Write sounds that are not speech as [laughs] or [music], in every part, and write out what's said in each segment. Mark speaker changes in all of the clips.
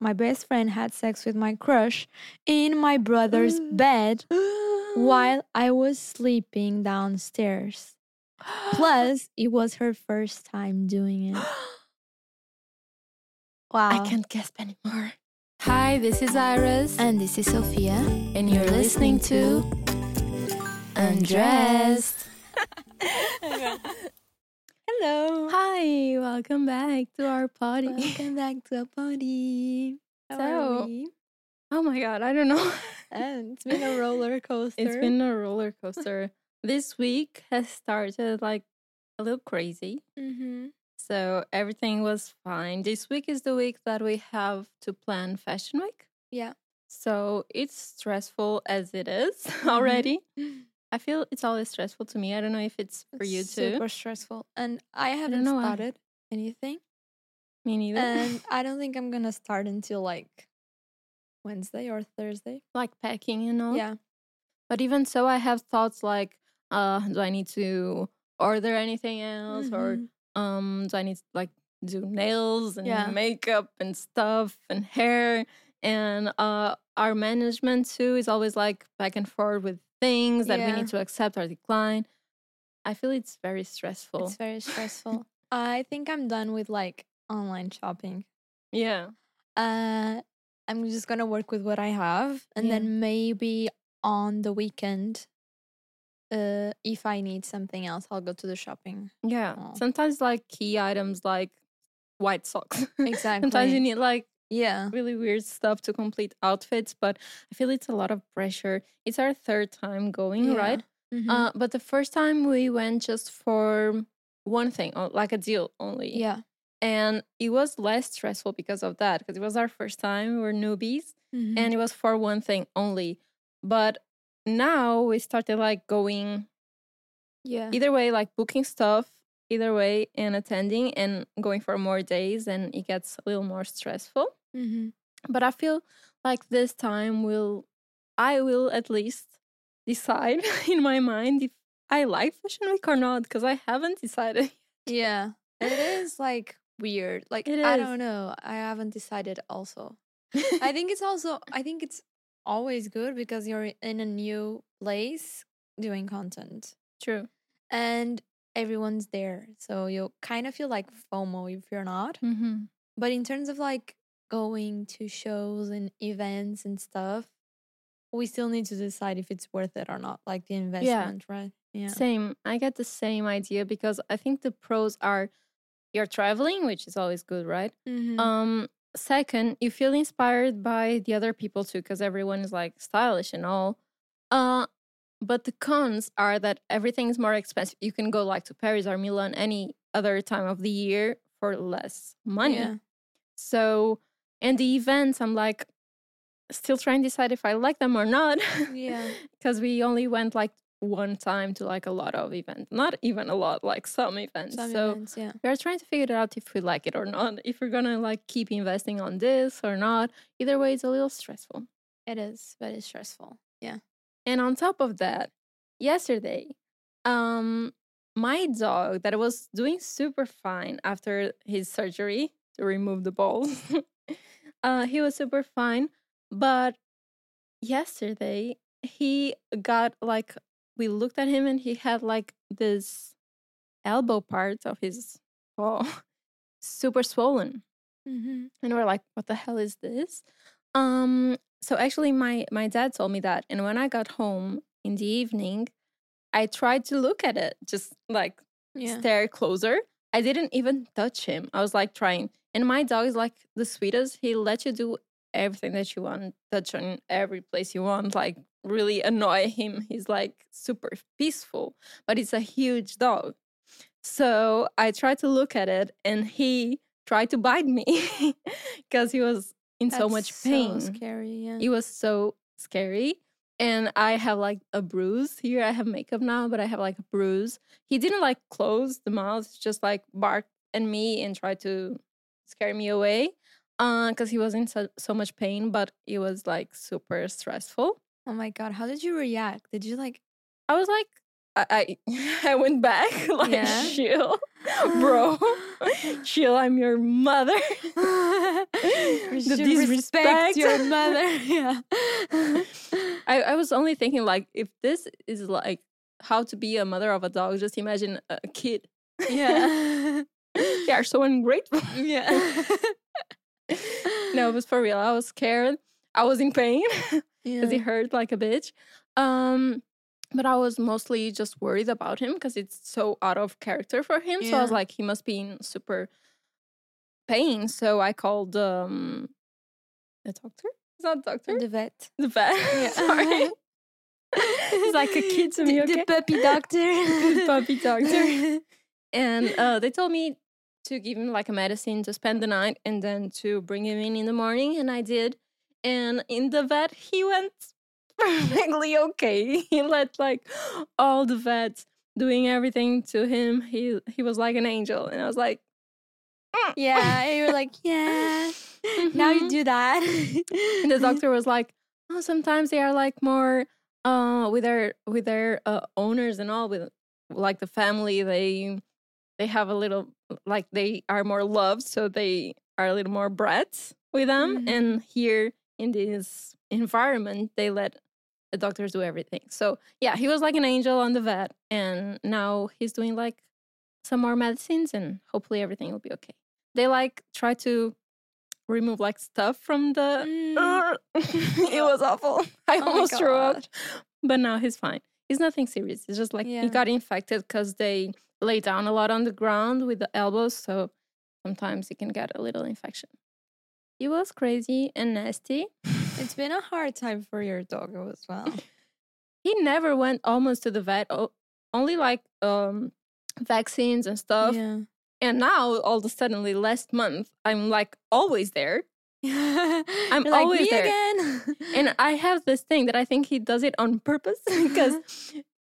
Speaker 1: my best friend had sex with my crush in my brother's [gasps] bed [gasps] while I was sleeping downstairs. Plus, [gasps] it was her first time doing it. Wow.
Speaker 2: I can't guess anymore. Hi, this is Iris,
Speaker 1: And this is Sophia.
Speaker 2: and you're listening to Undressed. [laughs]
Speaker 1: Hello.
Speaker 2: Hi, welcome back to our party.
Speaker 1: Welcome back to a party. [laughs] How
Speaker 2: So,
Speaker 1: are we?
Speaker 2: Oh my god, I don't know.
Speaker 1: And it's been a [laughs] roller coaster.
Speaker 2: it's been a roller coaster. this week has started like a little crazy.
Speaker 1: Mm-hmm.
Speaker 2: So everything was fine. This week is the week that we have to plan Fashion Week.
Speaker 1: Yeah.
Speaker 2: So it's stressful as it is [laughs]
Speaker 1: Mm-hmm.
Speaker 2: already. I feel it's always stressful to me. I don't know if it's for you too.
Speaker 1: Super stressful. And I haven't
Speaker 2: why.
Speaker 1: started anything.
Speaker 2: Me neither.
Speaker 1: And [laughs] I don't think I'm gonna start until like Wednesday or Thursday.
Speaker 2: like packing and all.
Speaker 1: Yeah.
Speaker 2: But even so, I have thoughts like, uh, do I need to order anything else, or
Speaker 1: Mhm.
Speaker 2: um, do I need to like do nails and
Speaker 1: Yeah.
Speaker 2: makeup and stuff and hair? And uh, our management too is always like back and forth with things that we need to accept or decline. I feel it's very stressful.
Speaker 1: It's very [laughs] stressful. I think I'm done with like online shopping.
Speaker 2: yeah.
Speaker 1: Uh I'm just gonna work with what I have and
Speaker 2: Yeah.
Speaker 1: then maybe on the weekend uh if I need something else I'll go to the shopping.
Speaker 2: Yeah.
Speaker 1: Oh.
Speaker 2: Sometimes like key items like white socks.
Speaker 1: Exactly. [laughs]
Speaker 2: Sometimes you need like
Speaker 1: Yeah.
Speaker 2: really weird stuff to complete outfits, but I feel it's a lot of pressure. It's our third time going,
Speaker 1: Yeah.
Speaker 2: right?
Speaker 1: Mhm.
Speaker 2: Uh, but the first time we went just for one thing, like a deal only.
Speaker 1: yeah.
Speaker 2: And it was less stressful because of that, because it was our first time. We were newbies
Speaker 1: Mhm.
Speaker 2: and it was for one thing only. But now we started like going
Speaker 1: yeah.
Speaker 2: either way, like booking stuff, either way, and attending and going for more days, and it gets a little more stressful
Speaker 1: Mhm.
Speaker 2: but I feel like this time will I will at least decide [laughs] in my mind if I like Fashion Week or not because I haven't decided. [laughs]
Speaker 1: Yeah. It is like weird. Like I don't know. I haven't decided also. [laughs] I think it's also I think it's always good because you're in a new place doing content
Speaker 2: True.
Speaker 1: and everyone's there. So you kind of feel like FOMO if you're not.
Speaker 2: Mm-hmm.
Speaker 1: But in terms of like going to shows and events and stuff, we still need to decide if it's worth it or not, like the investment, right? Yeah.
Speaker 2: Same. I get the same idea because I think the pros are you're traveling, which is always good, right?
Speaker 1: Mhm.
Speaker 2: Um, second, you feel inspired by the other people too, because everyone is like stylish and all. Uh, but the cons are that everything's more expensive. You can go like to Paris or Milan any other time of the year for less money.
Speaker 1: Yeah.
Speaker 2: So, and the events, I'm like still trying to decide if I like them or not.
Speaker 1: Yeah. [laughs]
Speaker 2: Because we only went like one time to like a lot of events, not even a lot, like some events.
Speaker 1: Some
Speaker 2: so
Speaker 1: events, yeah.
Speaker 2: we're trying to figure it out if we like it or not. If we're gonna like keep investing on this or not. Either way, it's a little stressful.
Speaker 1: It is very stressful. Yeah.
Speaker 2: And on top of that, yesterday, um, my dog that was doing super fine after his surgery to remove the balls, [laughs] uh, he was super fine. But yesterday, he got like we looked at him and he had like this elbow part of his paw [laughs] super swollen
Speaker 1: Mm-hmm.
Speaker 2: and we're like what the hell is this um so actually my my dad told me that and when i got home in the evening i tried to look at it just like
Speaker 1: Yeah.
Speaker 2: stare closer. I didn't even touch him. I was like trying and my dog is like the sweetest. He let you do everything that you want touch on every place you want like really annoy him. He's like super peaceful but it's a huge dog. So i tried to look at it and he tried to bite me [laughs] because he was in so much pain.
Speaker 1: So scary. Yeah.
Speaker 2: It was so scary. And I have like a bruise here. I have makeup now, but I have like a bruise. He didn't like close the mouth, just like barked at me and tried to scare me away uh, because he was in so, so much pain, but it was like super stressful.
Speaker 1: oh my god, how did you react? Did you like?
Speaker 2: I was like, I [laughs] I, went back [laughs] like
Speaker 1: Yeah.
Speaker 2: chill, [gasps] bro, chill. I'm your mother.
Speaker 1: You [laughs]
Speaker 2: the disrespect.
Speaker 1: respect your mother. yeah.
Speaker 2: I, I was only thinking like if this is like how to be a mother of a dog, just imagine a kid.
Speaker 1: yeah.
Speaker 2: They are so ungrateful.
Speaker 1: yeah.
Speaker 2: no, it was for real. I was scared. I was in pain because
Speaker 1: yeah.
Speaker 2: it hurt like a bitch. Um, but I was mostly just worried about him because it's so out of character for him. So I was like, he must be in super pain. So I called um the doctor. It's not doctor.
Speaker 1: The vet.
Speaker 2: The vet.
Speaker 1: Yeah. [laughs]
Speaker 2: Sorry. [laughs] It's like a kid to me.
Speaker 1: The, the puppy doctor.
Speaker 2: The [laughs] puppy doctor. and uh, they told me to give him like a medicine to spend the night and then to bring him in in the morning and i did and in the vet he went perfectly okay [laughs] he let like all the vets doing everything to him he he was like an angel and i was like
Speaker 1: yeah. And you were like, yeah. [laughs] Now you
Speaker 2: Mhm.
Speaker 1: do that. [laughs]
Speaker 2: and the doctor was like oh sometimes they are like more uh with their with their uh, owners and all with like the family they they have a little like they are more loved so they are a little more brats with them
Speaker 1: Mhm.
Speaker 2: and here in this environment they let the doctors do everything so yeah he was like an angel on the vet and now he's doing like some more medicines and hopefully everything will be okay they like try to remove like stuff from the
Speaker 1: Mm. [laughs] [laughs]
Speaker 2: it was awful. [laughs] I
Speaker 1: Oh
Speaker 2: almost threw up, but now he's fine. It's nothing serious. It's just like
Speaker 1: Yeah.
Speaker 2: he got infected because they lay down a lot on the ground with the elbows, so sometimes he can get a little infection. It was crazy and nasty.
Speaker 1: It's been a hard time for your dog as well. [laughs]
Speaker 2: He never went almost to the vet, o- only like um vaccines and stuff.
Speaker 1: Yeah.
Speaker 2: And now all of a sudden, last month, I'm like always there. [laughs]
Speaker 1: I'm
Speaker 2: always
Speaker 1: me
Speaker 2: there.
Speaker 1: again.
Speaker 2: And [laughs] I have this thing that I think he does it on purpose because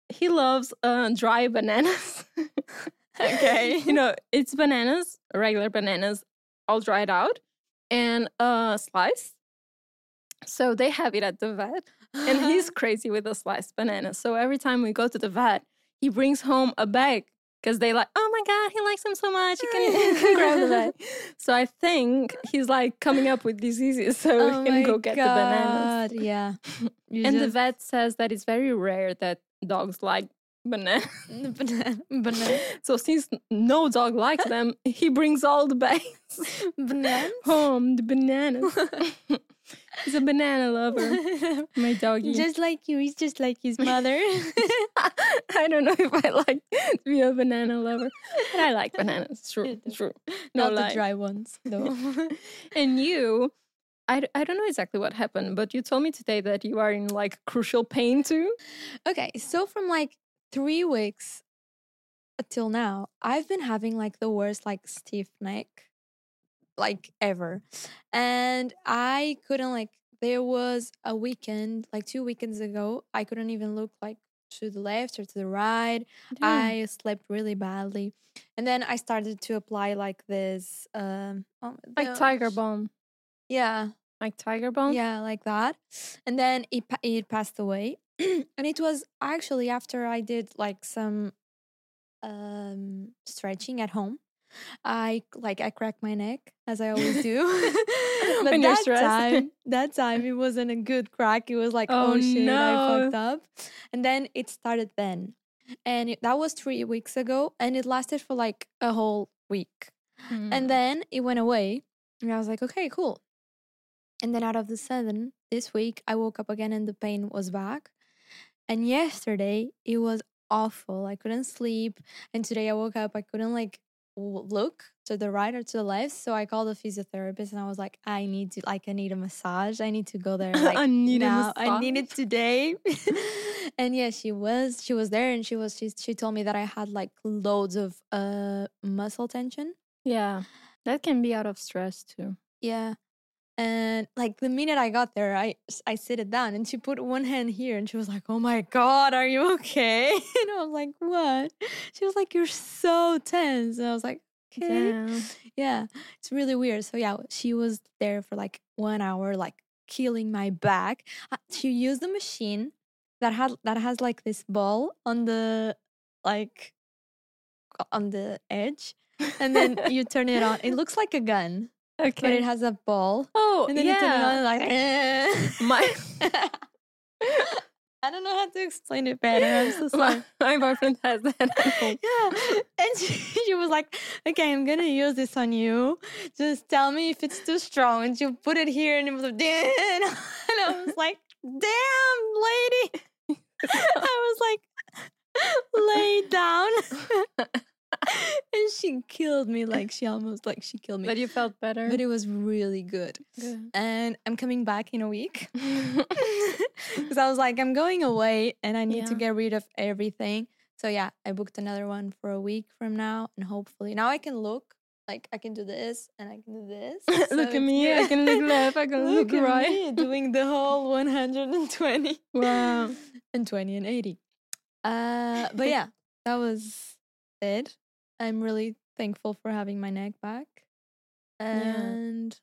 Speaker 2: he loves uh, dry bananas.
Speaker 1: Okay.
Speaker 2: you know, it's bananas, regular bananas, all dried out and uh, sliced. So they have it at the vet. And he's [laughs] crazy with the sliced banana. So every time we go to the vet, he brings home a bag because they like, oh my God, he likes them so much. You can, you [laughs] can grab the bag. [laughs] So I think he's like coming up with diseases so
Speaker 1: oh
Speaker 2: he can go get the bananas.
Speaker 1: Yeah. You
Speaker 2: And the vet says that it's very rare that dogs like bananas.
Speaker 1: banana, banana,
Speaker 2: So since no dog likes them, he brings all the bags
Speaker 1: bananas.
Speaker 2: home. The bananas. He's a banana lover. [laughs] My doggy.
Speaker 1: just like you, he's just like his mother. [laughs]
Speaker 2: I don't know if I like to be a banana lover, but I like bananas. It's true. It's true. No
Speaker 1: Not
Speaker 2: lie.
Speaker 1: the dry ones, though. [laughs]
Speaker 2: And you, I, I don't know exactly what happened, but you told me today that you are in like crucial pain too.
Speaker 1: okay, so from like three weeks until now, I've been having like the worst like stiff neck, like ever, and I couldn't like. There was a weekend, like two weekends ago, I couldn't even look like to the left or to the right. I slept really badly, and then I started to apply like this, um, oh,
Speaker 2: like
Speaker 1: the-
Speaker 2: tiger balm.
Speaker 1: Yeah,
Speaker 2: Like tiger balm.
Speaker 1: yeah, like that. And then it it passed away, [clears throat] and it was actually after I did like some um stretching at home. I like I cracked my neck as I always do. [laughs] [laughs] but
Speaker 2: When
Speaker 1: that time, [laughs] that time it wasn't a good crack. It was like, oh,
Speaker 2: Oh,
Speaker 1: shit, I fucked up. And then it started then, and it, that was three weeks ago, and it lasted for like a whole week.
Speaker 2: Mm.
Speaker 1: And then it went away. And I was like, okay, cool. And then out of the sudden, this week, I woke up again and the pain was back. And yesterday, it was awful. I couldn't sleep. And today I woke up, I couldn't like look to the right or to the left. So I called a physiotherapist and I was like, I need to, like, I need a massage. I need to go there. [laughs] Like,
Speaker 2: I need a
Speaker 1: now. I need it today. [laughs] [laughs] and yeah, she was, she was there and she was, she, she told me that I had like loads of uh muscle tension.
Speaker 2: yeah, that can be out of stress too.
Speaker 1: Yeah. And like the minute I got there, I I sit it down and she put one hand here and she was like, "Oh my god, are you okay?" [laughs] And I was like, "What?" She was like, "You're so tense." And I was like, "Okay."
Speaker 2: Damn.
Speaker 1: Yeah. It's really weird. So yeah, she was there for like 1 hour like killing my back. Uh, She used the machine that had that has like this ball on the like on the edge, and then [laughs] you turn it on. It looks like a gun,
Speaker 2: Okay.
Speaker 1: but it has a ball.
Speaker 2: oh,
Speaker 1: And then
Speaker 2: yeah.
Speaker 1: you turn it on, and like eh.
Speaker 2: My [laughs]
Speaker 1: I don't know how to explain it better. I'm so sorry.
Speaker 2: my, my boyfriend has that. at.
Speaker 1: Yeah. And she, she was like, okay, I'm going to use this on you. Just tell me if it's too strong. And she put it here and it was like, [laughs] and I was [laughs] like, damn, lady. I was like, lay down. [laughs] and she killed me. Like, she almost, like, she killed me.
Speaker 2: But you felt better.
Speaker 1: But it was really good.
Speaker 2: Good.
Speaker 1: And I'm coming back in a week. [laughs] [laughs] Because I was like, I'm going away and I need to get rid of everything. So yeah, I booked another one for a week from now, and hopefully now I can look. Like I can do this and I can do this. So
Speaker 2: look at me. I can look left. I can look,
Speaker 1: at
Speaker 2: right.
Speaker 1: me doing the whole 120
Speaker 2: Wow.
Speaker 1: and 20 and 80. Uh, but yeah, that was it. I'm really thankful for having my neck back. And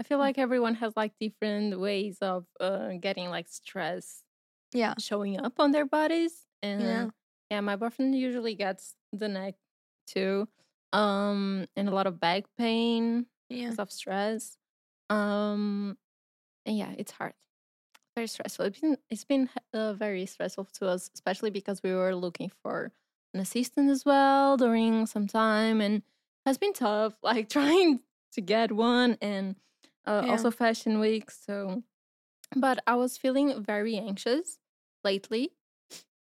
Speaker 2: I feel like everyone has like different ways of uh, getting like stress
Speaker 1: yeah,
Speaker 2: showing up on their bodies. And
Speaker 1: Yeah.
Speaker 2: yeah, my boyfriend usually gets the neck too. Um, and a lot of back pain
Speaker 1: yeah,
Speaker 2: because of stress. Um, and yeah, it's hard. Very stressful. It's been it's been uh, very stressful to us, especially because we were looking for an assistant as well during some time, and has been tough. Like [laughs] trying to get one, and uh,
Speaker 1: Yeah.
Speaker 2: also fashion week. So, but I was feeling very anxious lately,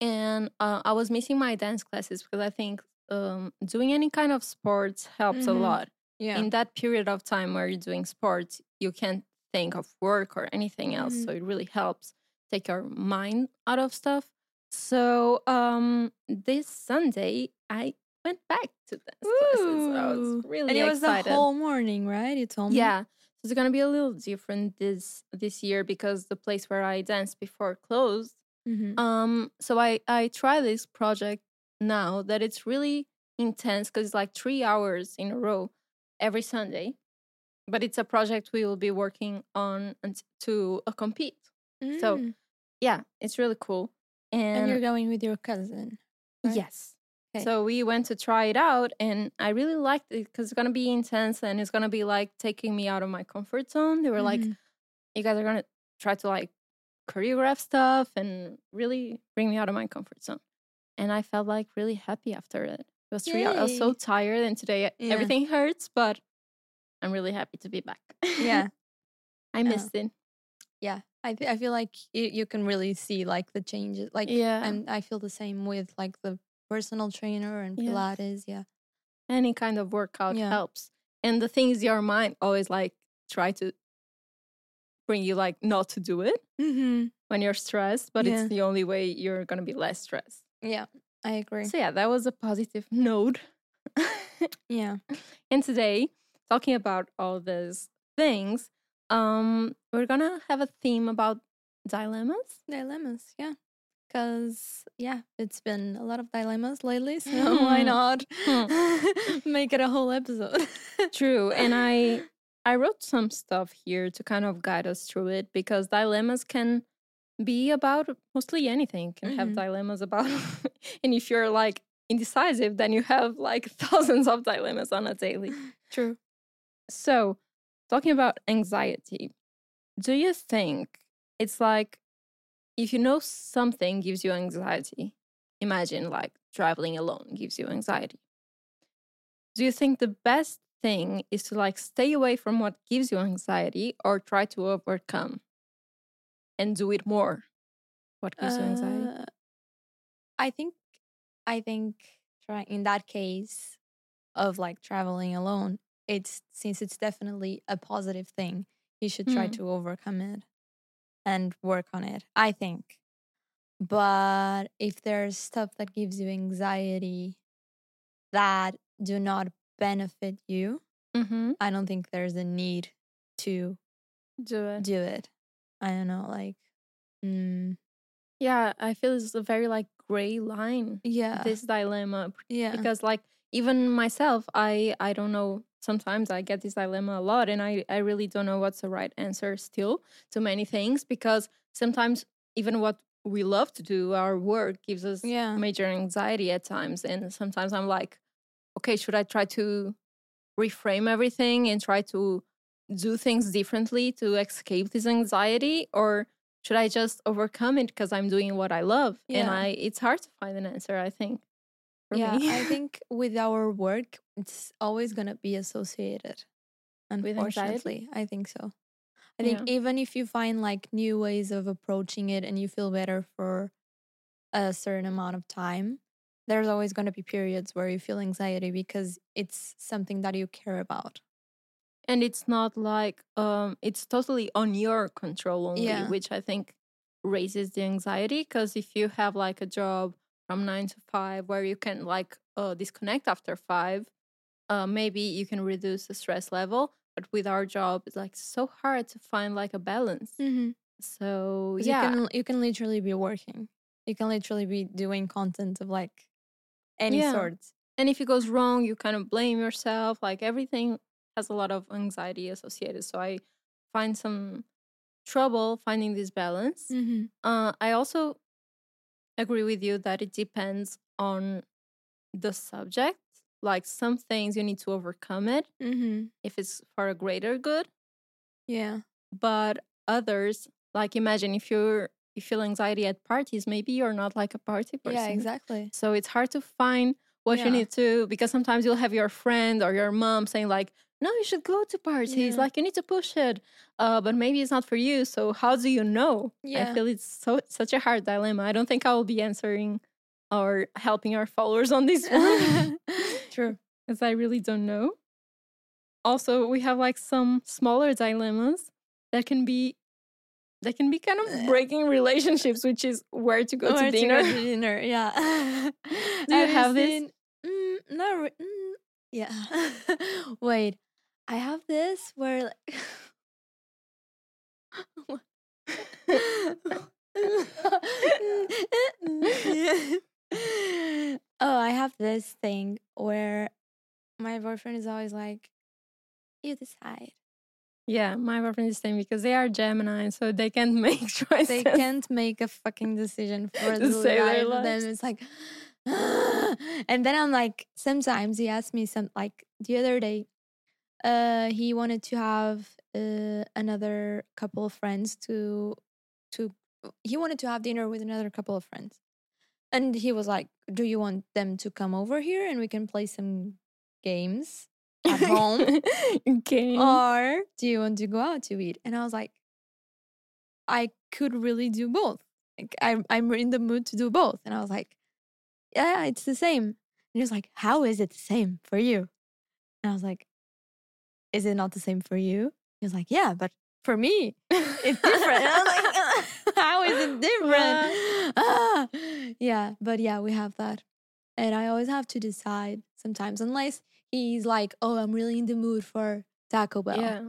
Speaker 2: and uh, I was missing my dance classes because I think um, doing any kind of sports helps a
Speaker 1: Mhm.
Speaker 2: lot
Speaker 1: yeah.
Speaker 2: in that period of time where you're doing sports, you can't think of work or anything else.
Speaker 1: Mhm.
Speaker 2: So it really helps take your mind out of stuff. So um this Sunday I went back to dance classes. So I was really
Speaker 1: and it was
Speaker 2: excited.
Speaker 1: the whole morning, right? You told me.
Speaker 2: yeah. So it's gonna be a little different this this year because the place where I danced before closed.
Speaker 1: Mhm.
Speaker 2: Um, so I I try this project now that it's really intense because it's like three hours in a row every Sunday, but it's a project we will be working on unt- to uh, compete. So
Speaker 1: Mm.
Speaker 2: yeah, it's really cool.
Speaker 1: And
Speaker 2: And,
Speaker 1: you're going with your cousin. right?
Speaker 2: yes,
Speaker 1: Okay.
Speaker 2: so we went to try it out, and I really liked it because it's gonna be intense and it's gonna be like taking me out of my comfort zone. They were like,
Speaker 1: Mhm.
Speaker 2: you guys are gonna try to like choreograph stuff and really bring me out of my comfort zone. And I felt like really happy after it. It was three hours. I was so tired, and today uh,
Speaker 1: Yeah.
Speaker 2: everything hurts, but I'm really happy to be back.
Speaker 1: yeah, [laughs]
Speaker 2: I missed it.
Speaker 1: yeah. I th- I feel like you, you can really see like the changes. Like
Speaker 2: Yeah.
Speaker 1: I'm I feel the same with like the personal trainer and. Pilates. Yeah,
Speaker 2: Any kind of workout
Speaker 1: Yeah.
Speaker 2: helps. And the thing is, your mind always like try to bring you like not to do it
Speaker 1: mm-hmm.
Speaker 2: when you're stressed, but
Speaker 1: Yeah.
Speaker 2: it's the only way you're gonna be less stressed.
Speaker 1: yeah. I agree.
Speaker 2: So yeah, that was a positive note.
Speaker 1: yeah, [laughs]
Speaker 2: And today, talking about all these things, um, we're gonna have a theme about dilemmas.
Speaker 1: dilemmas. Yeah, because yeah, it's been a lot of dilemmas lately. So [laughs] why
Speaker 2: Hmm.
Speaker 1: not [laughs] make it a whole episode? [laughs]
Speaker 2: True, and I I wrote some stuff here to kind of guide us through it because dilemmas can be about mostly anything. Can have
Speaker 1: Mhm.
Speaker 2: dilemmas about, and if you're like indecisive, then you have like thousands of dilemmas on a daily.
Speaker 1: True.
Speaker 2: So, talking about anxiety, do you think it's like if you know something gives you anxiety, imagine like traveling alone gives you anxiety. Do you think the best thing is to like stay away from what gives you anxiety or try to overcome and do it more? What gives you anxiety?
Speaker 1: Uh, I think, I think, try in that case of like traveling alone, it's since it's definitely a positive thing, you should try
Speaker 2: Mm.
Speaker 1: to overcome it and work on it. I think, but if there's stuff that gives you anxiety that do not benefit you,
Speaker 2: Mm-hmm.
Speaker 1: I don't think there's a need to
Speaker 2: Do it.
Speaker 1: do it. I don't know, like, mm,
Speaker 2: Yeah, I feel it's a very like gray line.
Speaker 1: yeah,
Speaker 2: This dilemma
Speaker 1: yeah.
Speaker 2: because like even myself i i don't know sometimes i get this dilemma a lot and i i really don't know what's the right answer still to many things because sometimes even what we love to do, our work gives us
Speaker 1: Yeah.
Speaker 2: major anxiety at times. And sometimes I'm like, okay, should I try to reframe everything and try to do things differently to escape this anxiety? Or should I just overcome it because I'm doing what I love? And I it's hard to find an answer, I think.
Speaker 1: Yeah,
Speaker 2: me.
Speaker 1: I [laughs] think with our work, it's always gonna be associated.
Speaker 2: With?
Speaker 1: Unfortunately, I think so. I think
Speaker 2: Yeah.
Speaker 1: even if you find like new ways of approaching it and you feel better for a certain amount of time, there's always going to be periods where you feel anxiety because it's something that you care about.
Speaker 2: and it's not like um it's totally on your control only
Speaker 1: Yeah.
Speaker 2: which i think raises the anxiety because if you have like a job from 9 to 5 where you can like uh, disconnect after 5 uh, maybe you can reduce the stress level but with our job it's like so hard to find like a balance
Speaker 1: Mm-hmm.
Speaker 2: so
Speaker 1: Yeah.
Speaker 2: yeah
Speaker 1: You can you can literally be working. You can literally be doing content of like any
Speaker 2: Yeah.
Speaker 1: sort.
Speaker 2: and if it goes wrong you kind of blame yourself like everything has a lot of anxiety associated so i find some trouble finding this balance
Speaker 1: Mm-hmm.
Speaker 2: Uh, I also agree with you that it depends on the subject. Like some things you need to overcome it
Speaker 1: Mm-hmm.
Speaker 2: if it's for a greater good,
Speaker 1: Yeah.
Speaker 2: but others, like imagine if you're you feel anxiety at parties, maybe you're not like a party person.
Speaker 1: Yeah. Exactly.
Speaker 2: So it's hard to find what
Speaker 1: Yeah.
Speaker 2: you need to because sometimes you'll have your friend or your mom saying like, "No, you should go to parties.
Speaker 1: Yeah.
Speaker 2: Like you need to push it." Uh, but maybe it's not for you. So how do you know?
Speaker 1: Yeah.
Speaker 2: I feel it's so such a hard dilemma. I don't think I will be answering or helping our followers on this one [laughs]
Speaker 1: True. [laughs]
Speaker 2: because I really don't know. Also, we have like some smaller dilemmas that can be that can be kind of breaking relationships, which is where to go to
Speaker 1: Where
Speaker 2: dinner.
Speaker 1: go to dinner. Yeah. [laughs]
Speaker 2: Do you have this?
Speaker 1: seen- Mm, not re- mm, yeah. Wait, I have this where. Like [laughs] oh, I have this thing where my boyfriend is always like, "You decide."
Speaker 2: Yeah, my boyfriend is saying because they are Gemini, so they can't [laughs] make choices.
Speaker 1: they can't make a fucking decision for the life of them. It's like, [gasps] and then I'm like, sometimes he asked me some like the other day, uh, he wanted to have uh, another couple of friends to to he wanted to have dinner with another couple of friends, and he was like, "Do you want them to come over here and we can play some games at home?" [laughs]
Speaker 2: okay.
Speaker 1: or do you want to go out to eat? And I was like, I could really do both. Like I'm I'm in the mood to do both. And I was like, Yeah, it's the same. And he was like, How is it the same for you? And I was like, Is it not the same for you? He was like, Yeah, but for me, it's different. And I was like, [laughs] [laughs] How is it different? Ah. Yeah, but yeah, we have that. And I always have to decide sometimes, unless he's like, Oh, I'm really in the mood for Taco Bell.
Speaker 2: yeah,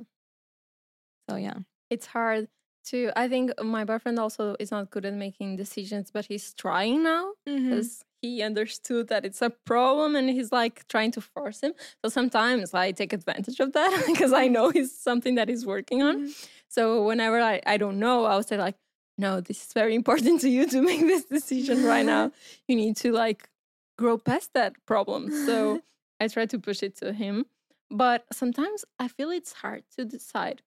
Speaker 1: So yeah.
Speaker 2: it's hard to. I think my boyfriend also is not good at making decisions, but he's trying now
Speaker 1: Mm-hmm.
Speaker 2: because he understood that it's a problem and he's like trying to force him. So sometimes I take advantage of that [laughs] because I know it's something that he's working on.
Speaker 1: Mm-hmm.
Speaker 2: So whenever I, I don't know, I'll say like, no, this is very important to you to [laughs] make this decision right now. [laughs] You need to like grow past that problem. So I try to push it to him. But sometimes I feel it's hard to decide